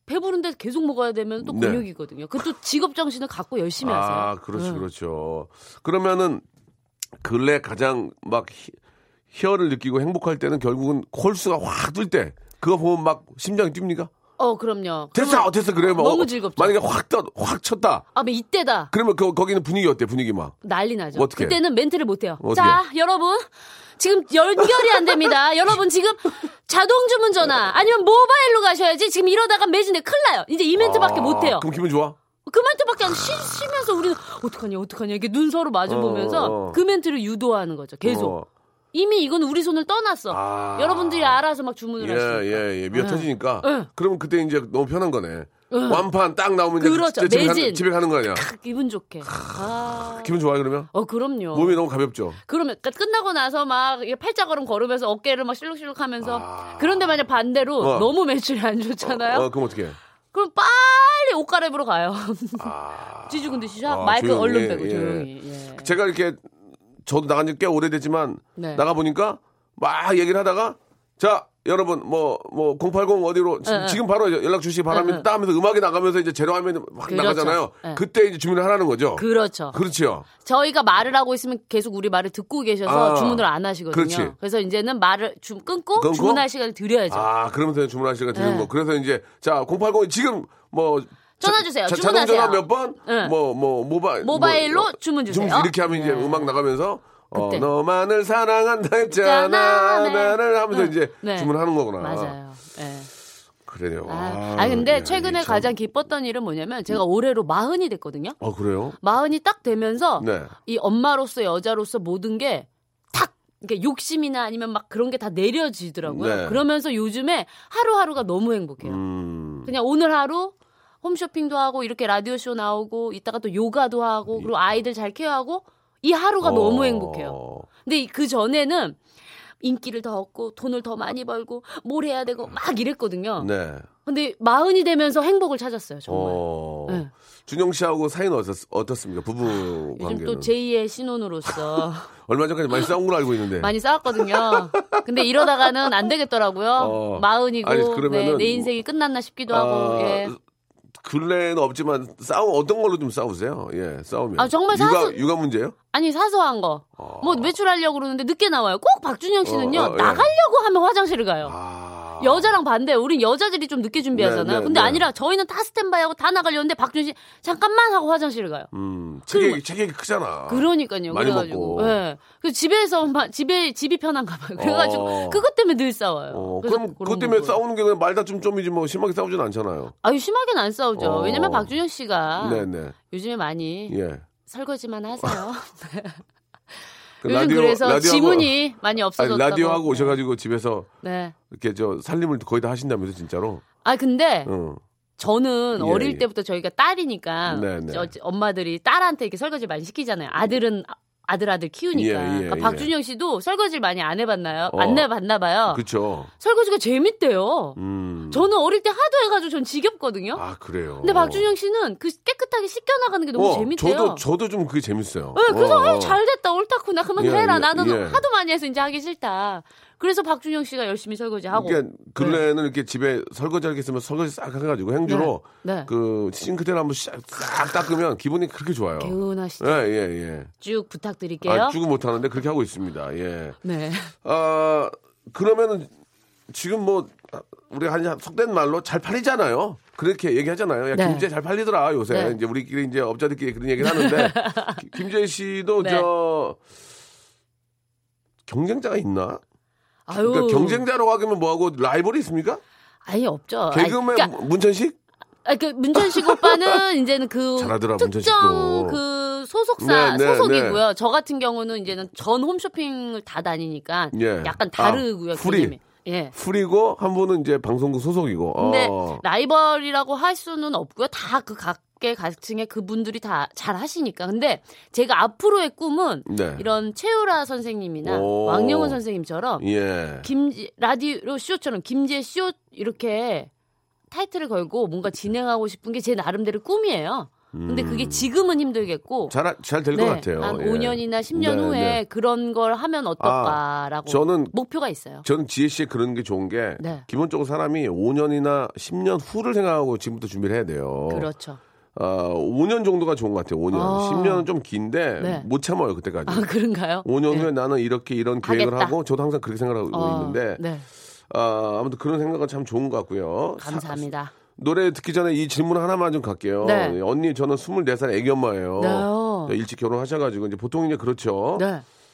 B: 배부른데 계속 먹어야 되면 또
A: 네.
B: 근육이거든요. 그것도 직업 정신을 갖고 열심히 하세요.
A: 아, 그렇죠,
B: 응.
A: 그렇죠. 그러면은 근래 가장 막 희, 희열을 느끼고 행복할 때는 결국은 콜수가 확 뜰 때 그거 보면 막 심장이 뜁니까?
B: 어, 그럼요.
A: 됐어,
B: 그러면
A: 됐어, 그래. 막
B: 너무
A: 어,
B: 즐겁죠.
A: 만약에 확 떠, 확 쳤다.
B: 아, 뭐 이때다.
A: 그러면 그, 거기는 분위기 어때? 분위기 막.
B: 난리 나죠.
A: 어떻게?
B: 그때는 멘트를 못 해요.
A: 어떻게?
B: 자, 여러분. 지금 연결이 안 됩니다. 여러분 지금 자동 주문 전화 아니면 모바일로 가셔야지. 지금 이러다가 매진돼 큰일 나요. 이제 이 멘트밖에
A: 아,
B: 못 해요.
A: 그럼 기분 좋아?
B: 그 멘트밖에 안 쉬, 쉬면서 우리는 어떡하냐 어떡하냐 이렇게 눈 서로 마주 보면서
A: 어, 어.
B: 그 멘트를 유도하는 거죠. 계속.
A: 어.
B: 이미 이건 우리 손을 떠났어.
A: 아.
B: 여러분들이 알아서 막 주문을
A: 예,
B: 하시니까.
A: 예, 예. 미어
B: 네.
A: 터지니까.
B: 네.
A: 그러면 그때 이제 너무 편한 거네. 완판 딱 나오면 이제
B: 그렇죠.
A: 진짜 집에,
B: 매진.
A: 가는, 집에 가는 거 아니야.
B: 탁 기분 좋게. 아.
A: 기분 좋아요, 그러면?
B: 어 그럼요.
A: 몸이 너무 가볍죠.
B: 그러면 그러니까 끝나고 나서 막 이게 팔자 걸음 걸으면서 어깨를 막 실룩실룩하면서
A: 아.
B: 그런데 만약 반대로
A: 어.
B: 너무 매출이 안 좋잖아요.
A: 어, 그럼 어떻게 해?
B: 그럼 빨리 옷 갈아입으러 가요.
A: 아.
B: 쥐죽은 듯이
A: 아,
B: 샥 마이크 얼른
A: 예,
B: 빼고
A: 예.
B: 조용히. 예.
A: 제가 이렇게 저도 나간 지 꽤 오래됐지만
B: 네.
A: 나가 보니까 막 얘기를 하다가 자 여러분 뭐 뭐 080 어디로 지,
B: 응, 응.
A: 지금 바로 연락 주시기 바랍니다. 딱 하면서 음악이 나가면서 이제 제로 화면이 확
B: 그렇죠.
A: 나가잖아요.
B: 네.
A: 그때 이제 주문을 하라는 거죠.
B: 그렇죠.
A: 그렇죠.
B: 저희가 말을 하고 있으면 계속 우리 말을 듣고 계셔서
A: 아,
B: 주문을 안 하시거든요.
A: 그렇지.
B: 그래서 이제는 말을 좀 끊고,
A: 끊고?
B: 주문할 시간을 드려야죠.
A: 아 그러면서 주문할 시간 드는
B: 네.
A: 거. 그래서 이제 자 080 지금 뭐
B: 전화 주세요.
A: 자,
B: 주문하세요.
A: 자동 전화 몇 번?
B: 응.
A: 뭐뭐 모바일
B: 모바일로
A: 뭐,
B: 주문 주세요.
A: 이렇게 하면 이제
B: 네.
A: 음악 나가면서 어,
B: 그때.
A: 너만을 사랑한다 했잖아
B: 네.
A: 나를 하면서
B: 응.
A: 이제
B: 네.
A: 주문하는 거구나.
B: 맞아요. 예.
A: 그래요.
B: 아, 아, 근데
A: 예,
B: 최근에
A: 참-
B: 가장 기뻤던 일은 뭐냐면 제가 올해로 마흔이 됐거든요.
A: 어 그래요?
B: 마흔이 딱 되면서
A: 네.
B: 이 엄마로서 여자로서 모든 게 탁 이렇게 욕심이나 아니면 막 그런 게 다 내려지더라고요.
A: 네.
B: 그러면서 요즘에 하루하루가 너무 행복해요.
A: 음.
B: 그냥 오늘 하루 홈쇼핑도 하고 이렇게 라디오 쇼 나오고 이따가 또 요가도 하고 그리고 아이들 잘 케어하고 이 하루가
A: 어.
B: 너무 행복해요. 근데 그 전에는 인기를 더 얻고 돈을 더 많이 벌고 뭘 해야 되고 막 이랬거든요.
A: 네.
B: 근데 마흔이 되면서 행복을 찾았어요, 정말.
A: 어.
B: 네.
A: 준영 씨하고 사이는 어떻, 어떻습니까? 부부
B: 요즘
A: 관계는.
B: 또 제2의 신혼으로서
A: 얼마 전까지 많이 싸운 걸로 알고 있는데.
B: 많이 싸웠거든요. 근데 이러다가는 안 되겠더라고요.
A: 어.
B: 마흔이고
A: 아니, 그러면은
B: 네, 내 인생이 끝났나 싶기도 하고.
A: 아,
B: 예.
A: 근래는 없지만 싸우 어떤 걸로 좀 싸우세요? 예, 싸우면.
B: 아, 정말
A: 육아
B: 사소-
A: 육아 문제요?
B: 아니 사소한 거. 뭐 외출하려고 그러는데 늦게 나와요. 꼭 박준영 씨는요.
A: 어, 어, 예.
B: 나가려고 하면 화장실을 가요.
A: 아.
B: 여자랑 반대. 우린 여자들이 좀 늦게 준비하잖아요.
A: 네, 네,
B: 근데
A: 네.
B: 아니라 저희는 다 스탠바이하고 다 나가려는데 박준영 씨 잠깐만 하고 화장실을 가요.
A: 음, 체격이 체격이 크잖아.
B: 그러니까요.
A: 많이
B: 그래가지고.
A: 먹고.
B: 예. 그 집에서 막 집에 집이 편한가 봐요. 그래가지고
A: 어.
B: 그것 때문에 늘 싸워요.
A: 어, 그럼 그것 때문에
B: 부분.
A: 싸우는 게 그냥 말다툼 좀이지 뭐 심하게 싸우진 않잖아요.
B: 아유 심하게는 안 싸우죠.
A: 어.
B: 왜냐면 박준영 씨가
A: 네, 네.
B: 요즘에 많이
A: 예.
B: 설거지만 하세요.
A: 그
B: 요즘
A: 라디오-
B: 그래서
A: 라디오하고-
B: 지문이 많이
A: 아니,
B: 없어졌다고.
A: 라디오하고 오셔가지고 집에서
B: 네.
A: 이렇게 저 살림을 거의 다 하신다면서 진짜로.
B: 아 근데
A: 응.
B: 저는
A: 예,
B: 어릴
A: 예.
B: 때부터 저희가 딸이니까
A: 네, 네.
B: 저- 엄마들이 딸한테 이렇게 설거지 많이 시키잖아요. 아들은 아- 아들 아들 키우니까.
A: 예, 예,
B: 그러니까
A: 예.
B: 박준영 씨도 설거지를 많이 안 해봤나요?
A: 어.
B: 안 해봤나 봐요.
A: 그쵸.
B: 설거지가 재밌대요.
A: 음.
B: 저는 어릴 때 하도 해가지고 전 지겹거든요.
A: 아, 그래요.
B: 근데 박준영 씨는 그 깨끗하게 씻겨 나가는 게 너무
A: 어,
B: 재밌대요.
A: 저도, 저도 좀 그게 재밌어요.
B: 네, 그래서
A: 어,
B: 아유,
A: 어.
B: 잘 됐다 옳다구나 그만
A: 예,
B: 해라
A: 예,
B: 나는
A: 예.
B: 하도 많이 해서 이제 하기 싫다 그래서 박준영 씨가 열심히 설거지하고
A: 그러니까 근래에는 이렇게 집에 설거지 할 게 있으면 설거지 싹 해가지고 행주로
B: 네. 네.
A: 그 싱크대를 한번 싹, 싹 닦으면 기분이 그렇게 좋아요.
B: 개운하시죠
A: 예, 예, 예.
B: 쭉 부탁드릴게요
A: 아, 죽은 못하는데 그렇게 하고 있습니다. 예.
B: 네
A: 아, 그러면은 지금 뭐 우리 한 속된 말로 잘 팔리잖아요. 그렇게 얘기하잖아요. 야,
B: 네.
A: 김제 잘 팔리더라 요새.
B: 네.
A: 이제 우리끼리 이제 업자들끼리 그런 얘기를 하는데 기- 김재 씨도
B: 네.
A: 저 경쟁자가 있나?
B: 아유
A: 그러니까 경쟁자로 하기면 뭐하고 라이벌이 있습니까?
B: 아예 없죠
A: 개그맨
B: 그러니까,
A: 문천식?
B: 아, 그 문천식 오빠는 이제는 그
A: 잘하더라,
B: 특정. 그 소속사
A: 네, 네,
B: 소속이고요 저 같은 경우는 이제는 전 홈쇼핑을 다 다니니까
A: 예.
B: 약간
A: 아,
B: 다르고요
A: 풀이.
B: 개념이. 예
A: 풀이고 한 분은 이제 방송국 소속이고.
B: 근데
A: 어.
B: 라이벌이라고 할 수는 없고요. 다 그 각 계 가층의 그분들이 다 잘 하시니까. 근데 제가 앞으로의 꿈은
A: 네.
B: 이런 최우라 선생님이나
A: 오.
B: 왕영은 선생님처럼
A: 예.
B: 김 라디오 쇼처럼 김제 쇼 이렇게 타이틀을 걸고 뭔가 진행하고 싶은 게 제 나름대로 꿈이에요. 근데 그게 지금은 힘들겠고
A: 잘될것
B: 네,
A: 같아요.
B: 한
A: 예.
B: 5년이나 10년
A: 네,
B: 후에
A: 네.
B: 그런 걸 하면 어떨까라고
A: 저는-
B: 목표가 있어요.
A: 저는 지혜 씨의 그런 게 좋은 게
B: 네.
A: 기본적으로 사람이 5년이나 10년 후를 생각하고 지금부터 준비를 해야 돼요.
B: 그렇죠.
A: 어, 5년 정도가 좋은 것 같아요. 5년.
B: 아.
A: 10년은 좀 긴데
B: 네.
A: 못 참아요 그때까지.
B: 아 그런가요?
A: 5년
B: 네.
A: 후에 나는 이렇게 이런 계획을
B: 하겠다.
A: 하고 저도 항상 그렇게 생각하고
B: 어,
A: 있는데
B: 네.
A: 아, 아무튼 그런 생각은 참 좋은 것 같고요. 사-
B: 감사합니다.
A: 노래 듣기 전에 이 질문 하나만 좀 갈게요.
B: 네.
A: 언니 저는 24살 애기 엄마예요.
B: 네.
A: 일찍 결혼하셔가지고 이제 보통 이제 그렇죠.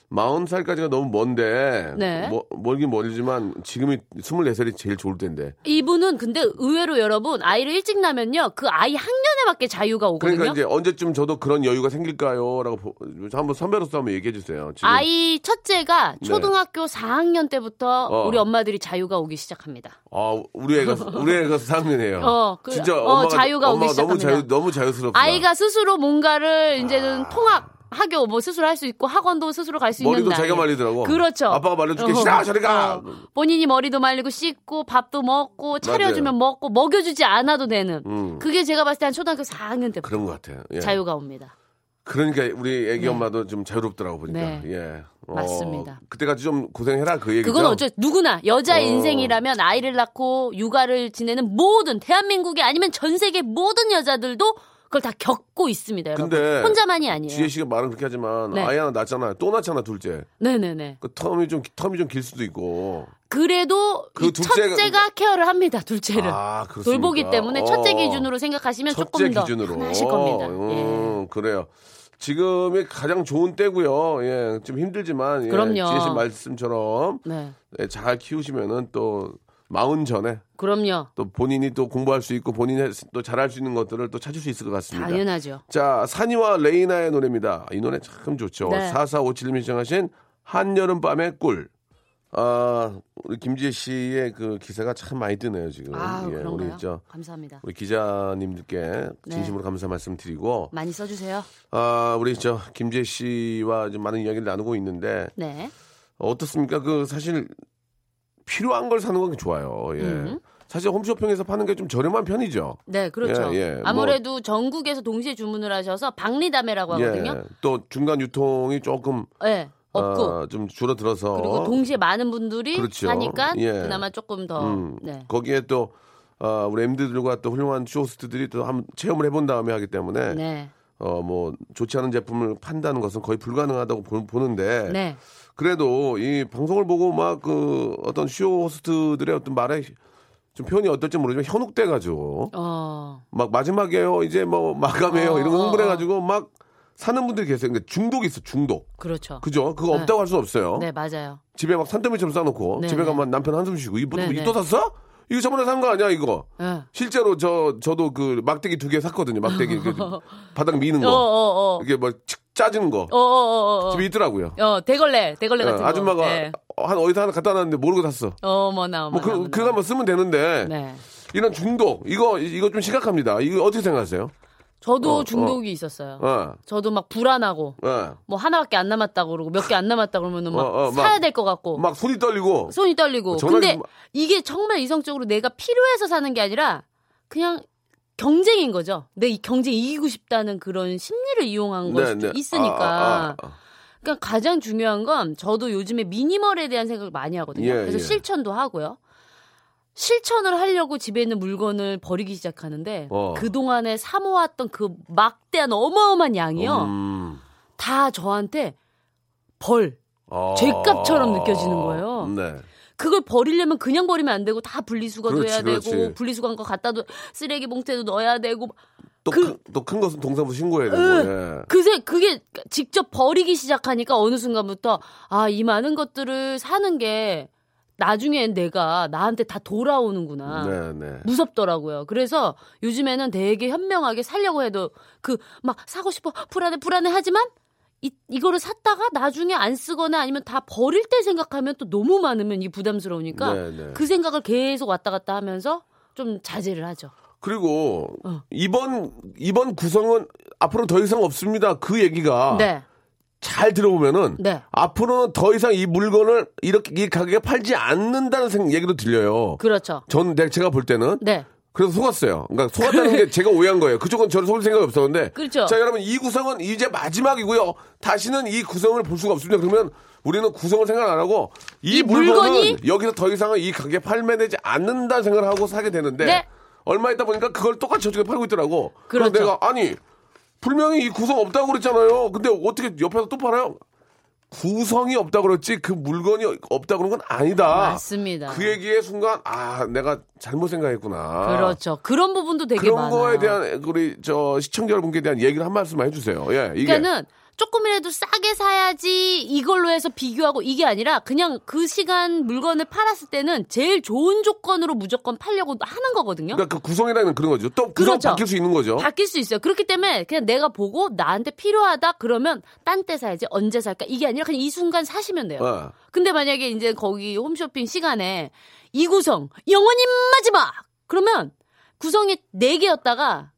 B: 네.
A: 40살까지가 너무 먼데
B: 네.
A: 뭐, 멀긴 멀지만 지금이 24살이 제일 좋을 텐데.
B: 이분은 근데 의외로 여러분 아이를 일찍 낳으면요 그 아이 학년에 맞게 자유가 오거든요.
A: 그러니까 이제 언제쯤 저도 그런 여유가 생길까요?라고 보- 한번 선배로서 한번 얘기해 주세요. 지금
B: 아이 첫째가
A: 네.
B: 초등학교 4학년 때부터
A: 어.
B: 우리 엄마들이 자유가 오기 시작합니다.
A: 아, 우리 애가 우리 애가 4학년이에요.
B: 어, 그-
A: 진짜
B: 어,
A: 엄마가
B: 자유가 오기
A: 엄마가 너무
B: 시작합니다.
A: 자유 너무 자유스럽다.
B: 아이가 스스로 뭔가를 이제는 통학 학교 뭐 스스로 할 수 있고 학원도 스스로 갈 수 있는
A: 머리도. 자기가 말리더라고.
B: 그렇죠.
A: 아빠가 말려줄게.
B: 어.
A: 싫어, 저리 가.
B: 어. 본인이 머리도 말리고 씻고 밥도 먹고 차려주면 먹고 먹여주지 않아도 되는.
A: 음.
B: 그게 제가 봤을 때 한 초등학교 4학년 때부터
A: 그런 것 같아요. 예.
B: 자유가 옵니다.
A: 그러니까 우리 애기
B: 네.
A: 엄마도 좀 자유롭더라고 보니까.
B: 네.
A: 예. 어,
B: 맞습니다.
A: 그때까지 좀 고생해라 그 얘기죠.
B: 그건 어째 누구나 여자의
A: 어.
B: 인생이라면 아이를 낳고 육아를 지내는 모든 대한민국이 아니면 전 세계 모든 여자들도 그걸 다 겪고 있습니다, 여러분.
A: 근데
B: 혼자만이 아니에요.
A: 지혜 씨가 말은 그렇게 하지만
B: 네.
A: 아이 하나 낳잖아요. 또 낳잖아 둘째.
B: 네네네.
A: 그 텀이 좀 텀이 좀 길 수도 있고.
B: 그래도 그이
A: 둘째가-
B: 첫째가 케어를 합니다. 둘째를
A: 아?
B: 돌보기 때문에 첫째
A: 어.
B: 기준으로 생각하시면
A: 첫째
B: 조금 더
A: 기준으로.
B: 편하실 겁니다.
A: 음,
B: 예.
A: 그래요. 지금이 가장 좋은 때고요. 예, 좀 힘들지만 예,
B: 그럼요.
A: 지혜 씨 말씀처럼
B: 네,
A: 예, 잘 키우시면은 또 마흔 전에
B: 그럼요.
A: 또 본인이 또 공부할 수 있고 본인이 또 잘할 수 있는 것들을 또 찾을 수 있을 것 같습니다.
B: 당연하죠.
A: 자, 산이와 레이나의 노래입니다. 이 노래 참 좋죠.
B: 네.
A: 4457님이 시청하신 한여름밤의 꿀. 아, 우리 김지혜 씨의 그 기사가 참 많이 뜨네요, 지금.
B: 아,
A: 예,
B: 그런가요?
A: 우리 저
B: 감사합니다.
A: 우리 기자님들께 진심으로 감사 말씀드리고
B: 많이 써 주세요.
A: 아, 우리 저 김지혜 씨와 좀 많은 이야기를 나누고 있는데
B: 네.
A: 어떻습니까? 그 사실 필요한 걸 사는 건 좋아요. 예.
B: 음.
A: 사실 홈쇼핑에서 파는 게 좀 저렴한 편이죠.
B: 네, 그렇죠.
A: 예, 예. 뭐-
B: 아무래도 전국에서 동시에 주문을 하셔서 박리담회라고 하거든요.
A: 예. 또 중간 유통이 조금
B: 네, 없고.
A: 아, 좀 줄어들어서
B: 그리고 동시에 많은 분들이
A: 그렇죠.
B: 사니까
A: 예.
B: 그나마 조금 더
A: 음,
B: 네.
A: 거기에 또 아, 우리 MD들과 또 훌륭한 쇼호스트들이 또 한번 체험을 해본 다음에 하기 때문에
B: 네.
A: 어 뭐 좋지 않은 제품을 판다는 것은 거의 불가능하다고 보, 보는데
B: 네.
A: 그래도 이 방송을 보고 막 그 어떤 쇼 호스트들의 어떤 말에 좀 표현이 어떨지 모르지만 현혹돼가지고
B: 어.
A: 막 마지막에요 이제 뭐 마감해요
B: 어,
A: 이런 거
B: 어,
A: 흥분해가지고 막 사는 분들이 계세요. 근데 중독이 있어 중독.
B: 그렇죠.
A: 그죠? 그거
B: 네.
A: 없다고 할수 없어요.
B: 네, 맞아요.
A: 집에 막 산더미처럼 싸놓고
B: 네,
A: 집에
B: 네.
A: 가면 남편 한숨 쉬고 이거
B: 네,
A: 이또
B: 네.
A: 샀어? 이거 저번에 산 거 아니야 이거?
B: 예.
A: 실제로 저 저도 그 막대기 두 개 샀거든요. 막대기 그 바닥 미는
B: 어,
A: 거
B: 어, 어.
A: 이게 뭐칙 짜지는 거
B: 어, 어, 어, 어.
A: 집에 있더라고요.
B: 어, 대걸레, 대걸레
A: 예,
B: 같은 거.
A: 아줌마가
B: 네.
A: 한 어디서 하나 갖다 놨는데 모르고 샀어.
B: 어머나, 어머나.
A: 뭐 그. 그거 한번 쓰면 되는데
B: 네.
A: 이런 중독 이거 이거 좀 심각합니다. 이거 어떻게 생각하세요?
B: 저도
A: 어,
B: 중독이 있었어요.
A: 어,
B: 저도 막 불안하고
A: 어.
B: 뭐 하나밖에 안 남았다고 그러고 몇 개 안 남았다 그러면은 막
A: 어, 어, 막-
B: 사야 될 것 같고
A: 막 손이 떨리고
B: 손이 떨리고. 근데
A: 막-
B: 이게 정말 이성적으로 내가 필요해서 사는 게 아니라 그냥 경쟁인 거죠. 내 이 경쟁 이기고 싶다는 그런 심리를 이용한 걸 수도 있으니까.
A: 아, 아, 아.
B: 그러니까 가장 중요한 건 저도 요즘에 미니멀에 대한 생각을 많이 하거든요.
A: 예,
B: 그래서
A: 예.
B: 실천도 하고요. 실천을 하려고 집에 있는 물건을 버리기 시작하는데
A: 어.
B: 그동안에 사모았던 그 막대한 어마어마한 양이요.
A: 음.
B: 다 저한테 벌,
A: 아.
B: 죄값처럼 느껴지는 거예요.
A: 네.
B: 그걸 버리려면 그냥 버리면 안 되고 다 분리수거도
A: 그렇지,
B: 해야
A: 그렇지.
B: 되고 분리수거한 거 갖다 도 쓰레기 봉투에도 넣어야 되고
A: 또큰 것은 동사무 신고해야 되고. 예.
B: 그새 그게 직접 버리기 시작하니까 어느 순간부터 아 이 많은 것들을 사는 게 나중엔 내가 나한테 다 돌아오는구나.
A: 네, 네.
B: 무섭더라고요. 그래서 요즘에는 되게 현명하게 살려고 해도 그 막 사고 싶어 불안해 불안해 하지만 이, 이거를 샀다가 나중에 안 쓰거나 아니면 다 버릴 때 생각하면 또 너무 많으면 이 부담스러우니까
A: 네, 네.
B: 그 생각을 계속 왔다 갔다 하면서 좀 자제를 하죠.
A: 그리고
B: 어.
A: 이번 이번 구성은 앞으로 더 이상 없습니다. 그 얘기가
B: 네.
A: 잘 들어보면은
B: 네.
A: 앞으로는 더 이상 이 물건을 이렇게 이 가격에 팔지 않는다는 생 얘기도 들려요.
B: 그렇죠.
A: 전 내가 제가 볼 때는
B: 네.
A: 그래서 속았어요. 그러니까 속았다는 게 제가 오해한 거예요. 그쪽은 저를 속을 생각이 없었는데.
B: 그렇죠.
A: 자, 여러분 이 구성은 이제 마지막이고요. 다시는 이 구성을 볼 수가 없습니다. 그러면 우리는 구성을 생각 안 하고 이,
B: 이
A: 물건은
B: 물건이?
A: 여기서 더 이상은 이 가게 팔매되지 않는다 생각을 하고 사게 되는데
B: 네.
A: 얼마 있다 보니까 그걸 똑같이 저쪽에 팔고 있더라고. 그럼
B: 그렇죠.
A: 내가 아니 분명히 이 구성 없다고 그랬잖아요. 근데 어떻게 옆에서 또 팔아요? 구성이 없다고 그랬지 그 물건이 없다고 그런 건 아니다.
B: 맞습니다.
A: 그 얘기의 순간 아 내가 잘못 생각했구나.
B: 그렇죠. 그런 부분도 되게
A: 그런
B: 많아요.
A: 거에 대한 우리 저 시청자 여러분께 대한 얘기를 한 말씀만 해주세요. 예, 이게
B: 그러니까는 조금이라도 싸게 사야지 이걸로 해서 비교하고 이게 아니라 그냥 그 시간 물건을 팔았을 때는 제일 좋은 조건으로 무조건 팔려고 하는 거거든요.
A: 그러니까 그 구성이라는 그런 거죠. 또 구성
B: 그렇죠.
A: 바뀔 수 있는 거죠.
B: 바뀔 수 있어요. 그렇기 때문에 그냥 내가 보고 나한테 필요하다 그러면 딴 때 사야지 언제 살까 이게 아니라 그냥 이 순간 사시면 돼요.
A: 어.
B: 근데 만약에 이제 거기 홈쇼핑 시간에 이 구성 영원히 마지막 그러면 구성이 네 개였다가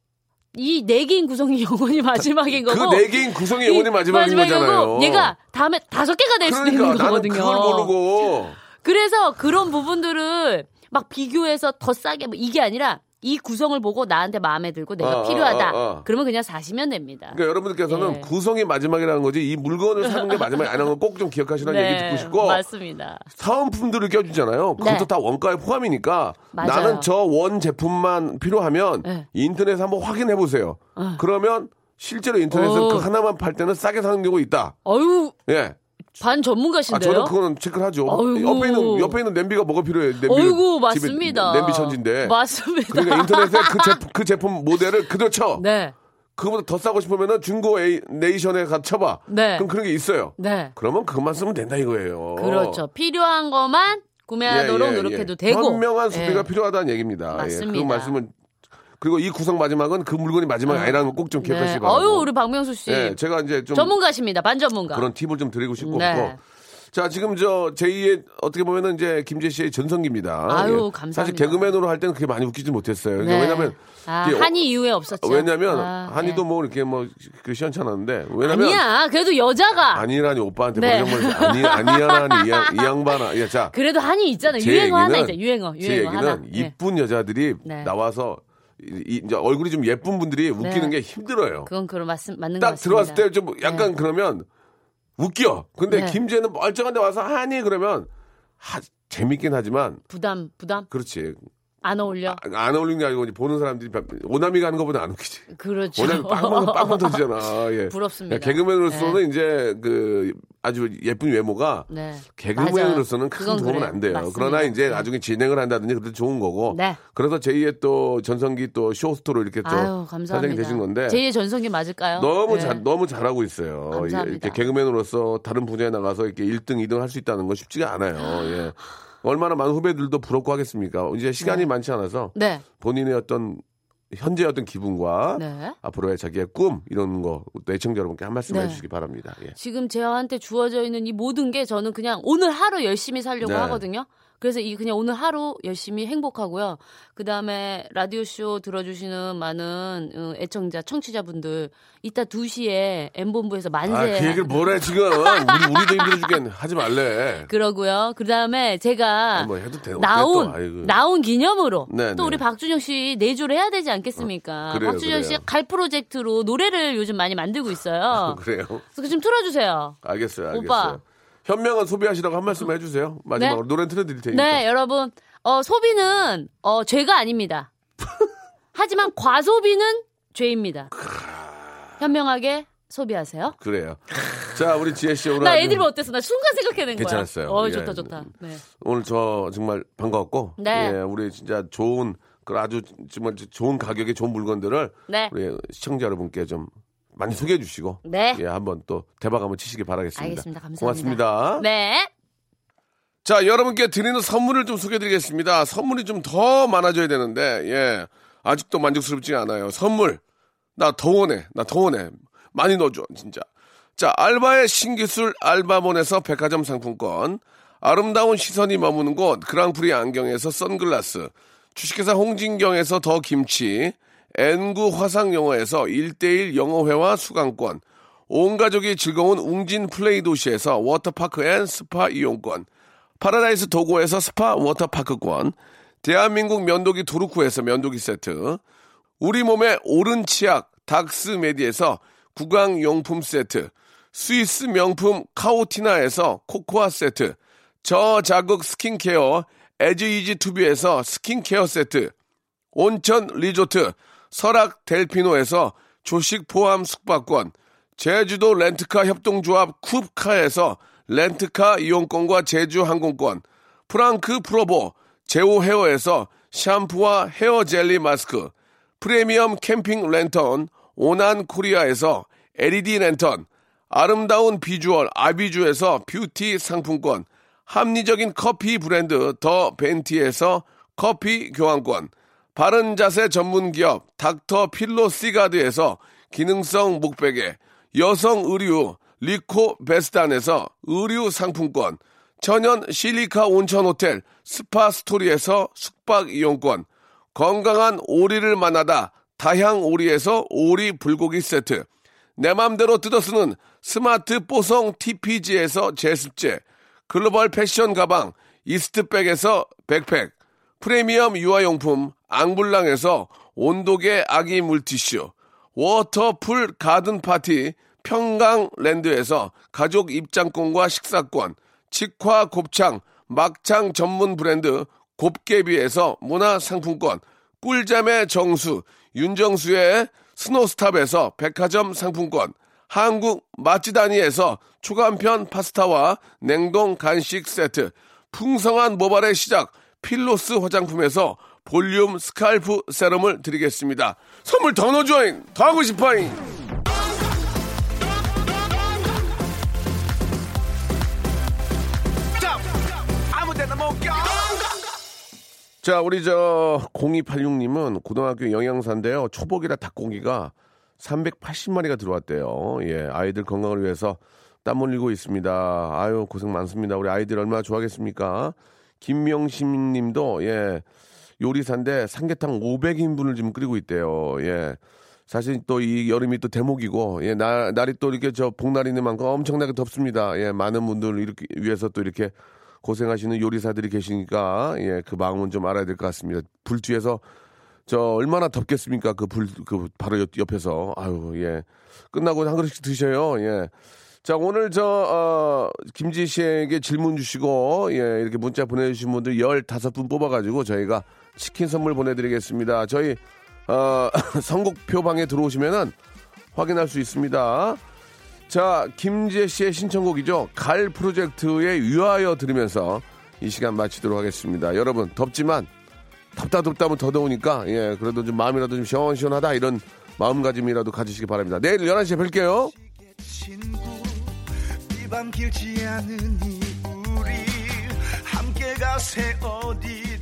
B: 이 네 개인 구성이 영원히 마지막인 거고
A: 그 네 개인 구성이 영원히
B: 이
A: 마지막인 거잖아요.
B: 얘가 다음에 다섯 개가 될 수도
A: 그러니까
B: 있는
A: 나는
B: 거거든요.
A: 그걸 모르고
B: 그래서 그런 부분들을 막 비교해서 더 싸게 뭐 이게 아니라 이 구성을 보고 나한테 마음에 들고 내가
A: 어,
B: 필요하다.
A: 어, 어, 어.
B: 그러면 그냥 사시면 됩니다.
A: 그러니까 여러분들께서는
B: 예.
A: 구성이 마지막이라는 거지 이 물건을 사는 게 마지막이 아니라는 걸꼭좀 기억하시라는 얘기 듣고 싶고
B: 네, 맞습니다.
A: 사은품들을 껴주잖아요. 그것도
B: 네.
A: 다 원가에 포함이니까
B: 맞아요.
A: 나는 저 원 제품만 필요하면
B: 네.
A: 인터넷에 한번 확인해 보세요. 그러면 실제로 인터넷에서
B: 어.
A: 그 하나만 팔 때는 싸게 사는 경우가 있다.
B: 어유
A: 예.
B: 반
A: 아,
B: 전문가신데요.
A: 저는 그거는 체크를 하죠.
B: 어이구.
A: 옆에 있는 옆에 있는 냄비가 뭐가 필요해요? 냄비
B: 어이구 맞습니다.
A: 냄비 천진데.
B: 맞습니다.
A: 그러니까 인터넷에 그 제품, 그 제품 모델을 그대로 쳐.
B: 네.
A: 그거보다 더 싸고 싶으면은 중고 에이, 네이션에 가 쳐봐.
B: 네.
A: 그럼 그런 게 있어요.
B: 네.
A: 그러면 그것만 쓰면 된다 이거예요.
B: 그렇죠. 필요한 것만 구매하도록
A: 예, 예,
B: 노력해도
A: 예.
B: 되고.
A: 현명한 소비가
B: 예.
A: 필요하다는 얘기입니다. 예,
B: 맞습니다.
A: 그 말씀은 그리고 이 구성 마지막은 그 물건이 마지막이 아니라는 걸꼭좀 기억하시기
B: 네. 어유 우리 박명수 씨.
A: 예, 제가 이제 좀
B: 전문가십니다. 반전문가.
A: 그런 팁을 좀 드리고 싶고
B: 네.
A: 자, 지금 저 제2의 어떻게 보면은 이제 김재 씨의 전성기입니다.
B: 아유,
A: 예.
B: 감사합니다.
A: 사실 개그맨으로 할 때는 그렇게 많이 웃기지 못했어요. 그러니까
B: 네.
A: 왜냐면
B: 아,
A: 어-
B: 한이 이후에 없었죠.
A: 왜냐면
B: 아,
A: 한이도
B: 네.
A: 뭐 이렇게 뭐그 시원찮았는데 왜냐면
B: 아니야. 그래도 여자가
A: 아니라니 오빠한테
B: 네.
A: 뭐 이런 걸 아니 아니야라니 이, 양- 양반아. 예, 자.
B: 그래도 한이 있잖아요.
A: 제
B: 유행어 하나
A: 얘기는
B: 있죠. 유행어.
A: 제
B: 유행어
A: 얘기는
B: 하나. 네.
A: 이쁜 여자들이
B: 네.
A: 나와서 이, 이- 이제 얼굴이 좀 예쁜 분들이 웃기는 게 힘들어요.
B: 그건 그런 맞, 맞는 것
A: 딱. 들어왔을 때 좀 약간 그러면 웃겨. 근데
B: 네.
A: 김재는 멀쩡한데 와서 하니 그러면 하, 재밌긴 하지만
B: 부담 부담
A: 그렇지.
B: 안 어울려.
A: 아, 안 어울리는 게 아니고 보는 사람들이 오남이가 하는 것보다 안 웃기지.
B: 그렇죠.
A: 오남이 빵빵 빵빵 터지잖아. 예.
B: 부럽습니다.
A: 야, 개그맨으로서는 이제 그 아주 예쁜 외모가
B: 네.
A: 개그맨으로서는. 큰 도움은
B: 그래요.
A: 안 돼요.
B: 맞습니다.
A: 그러나 이제
B: 네.
A: 나중에 진행을 한다든지 그래도 좋은 거고.
B: 네.
A: 그래서 제2의 또 전성기 또 쇼호스트로 이렇게 또. 사장이 되신 건데
B: 제2의 전성기 맞을까요?
A: 너무
B: 네.
A: 잘 너무 잘하고 있어요.
B: 감사합니다.
A: 예, 이렇게 개그맨으로서 다른 분야에 나가서 이렇게 1등, 2등 할 수 있다는 건 쉽지가 않아요. 예. 얼마나 많은 후배들도 부럽고 하겠습니까? 이제 시간이 많지 않아서
B: 네.
A: 본인의 어떤 현재 어떤 기분과
B: 네.
A: 앞으로의 자기의 꿈 이런 거 애청자 여러분께 한 말씀
B: 네.
A: 해주시기 바랍니다. 예.
B: 지금 저한테 주어져 있는 이 모든 게 저는 그냥 오늘 하루 열심히 살려고
A: 네.
B: 하거든요. 그래서 이 그냥 오늘 하루 열심히 행복하고요. 그 다음에 라디오 쇼 들어주시는 많은 어, 애청자, 청취자분들 이따 2시에 M 본부에서 만세.
A: 아, 그 얘기를 뭐래 지금 우리 우리도 힘들어 죽겠네. 하지 말래.
B: 그러고요. 그 다음에 제가
A: 아, 뭐 해도 돼.
B: 나온
A: 또.
B: 나온 기념으로
A: 네,
B: 또
A: 네.
B: 우리 박준영 씨 내조를 해야 되지 않겠습니까?
A: 어, 그래요,
B: 박준영 씨. 갈 프로젝트로 노래를 요즘 많이 만들고 있어요.
A: 그래요.
B: 그래서 좀 틀어주세요.
A: 알겠어요. 알겠어요.
B: 오빠.
A: 현명한 소비하시라고 한 말씀 해주세요. 마지막으로 노래 틀어드릴 테니까.
B: 네, 여러분. 어, 소비는 어, 죄가 아닙니다. 하지만 과소비는 죄입니다. 현명하게 소비하세요.
A: 그래요. 자, 우리 지혜 씨 오늘
B: 나
A: 아주
B: 애드립 어땠어? 나 순간 생각해낸 거야.
A: 괜찮았어요.
B: 어,
A: 예.
B: 좋다, 좋다. 네.
A: 오늘 저 정말 반가웠고,
B: 네.
A: 예, 우리 진짜 좋은 그 아주 정말 좋은 가격의 좋은 물건들을
B: 네.
A: 우리 시청자 여러분께 좀 많이 소개해 주시고,
B: 네.
A: 예, 한번 또 대박 한번 치시기 바라겠습니다.
B: 알겠습니다. 감사합니다.
A: 고맙습니다.
B: 네.
A: 자, 여러분께 드리는 선물을 좀 소개해 드리겠습니다. 선물이 좀 더 많아져야 되는데, 예. 아직도 만족스럽지 않아요. 선물. 나 더 원해. 나 더 원해. 많이 넣어 줘, 진짜. 자, 알바의 신기술 알바몬에서 백화점 상품권. 아름다운 시선이 머무는 곳 그랑프리 안경에서 선글라스. 주식회사 홍진경에서 더 김치. N구 화상영어에서 1대1 영어회화 수강권. 온 가족이 즐거운 웅진 플레이 도시에서 워터파크 and 스파 이용권. 파라다이스 도고에서 스파 워터파크권, 대한민국 면도기 도루코에서 면도기 세트, 우리 몸의 오른 치약 닥스메디에서 구강용품 세트, 스위스 명품 카오티나에서 코코아 세트, 저자극 스킨케어 에즈이지 투비에서 스킨케어 세트, 온천 리조트 설악 델피노에서 조식 포함 숙박권, 제주도 렌트카 협동조합 쿱카에서 렌트카 이용권과 제주 항공권, 프랑크 프로보 제오 헤어에서 샴푸와 헤어 젤리 마스크, 프리미엄 캠핑 랜턴 오난 코리아에서 LED 랜턴, 아름다운 비주얼 아비주에서 뷰티 상품권, 합리적인 커피 브랜드 더 벤티에서 커피 교환권, 바른 자세 전문 기업 닥터 필로 시가드에서 기능성 목베개, 여성 의류 리코 베스단에서 의류 상품권, 천연 실리카 온천 호텔 스파 스토리에서 숙박 이용권, 건강한 오리를 만나다 다향 오리에서 오리 불고기 세트, 내 맘대로 뜯어쓰는 스마트 뽀송 TPG에서 제습제, 글로벌 패션 가방 Eastpak에서 백팩, 프리미엄 유아용품 앙블랑에서 온도계 아기 물티슈, 워터풀 가든 파티 평강랜드에서 가족 입장권과 식사권, 직화 곱창 막창 전문 브랜드 곱개비에서 문화상품권, 꿀잠의 정수 윤정수의 스노스탑에서 백화점 상품권, 한국 맛지다니에서 초간편 파스타와 냉동 간식 세트, 풍성한 모발의 시작 필로스 화장품에서 볼륨 스칼프 세럼을 드리겠습니다. 선물 더 넣어줘잉! 더 하고 싶어잉! 자, 우리 저 0286님은 고등학교 영양사인데요. 초복이라 닭고기가 380마리가 들어왔대요. 예, 아이들 건강을 위해서 땀 흘리고 있습니다. 아유, 고생 많습니다. 우리 아이들 얼마나 좋아하겠습니까? 김명심 님도, 예, 요리사인데 삼계탕 500인분을 지금 끓이고 있대요. 예. 사실 또 이 여름이 또 대목이고, 예, 날, 날이 또 이렇게 저 복날이 있는 만큼 엄청나게 덥습니다. 예, 많은 분들 이렇게 위해서 또 이렇게 고생하시는 요리사들이 계시니까, 예, 그 마음은 좀 알아야 될 것 같습니다. 불 뒤에서 저 얼마나 덥겠습니까? 그 불, 그 바로 옆, 옆에서. 아유, 예. 끝나고 한 그릇씩 드셔요. 예. 자, 오늘 저, 어, 김지 씨에게 질문 주시고, 예, 이렇게 문자 보내주신 분들 15분 뽑아가지고 저희가 치킨 선물 보내드리겠습니다. 저희, 어, 선곡표 방에 들어오시면은 확인할 수 있습니다. 자, 김지혜 씨의 신청곡이죠. 갈 프로젝트의 위하여 들으면서 이 시간 마치도록 하겠습니다. 여러분, 덥지만 덥다 덥다 하면 더 더우니까 예 그래도 좀 마음이라도 좀 시원시원하다 이런 마음가짐이라도 가지시기 바랍니다. 내일 11시에 뵐게요.
E: 이밤 길지 이 우리 함께 가세 어디든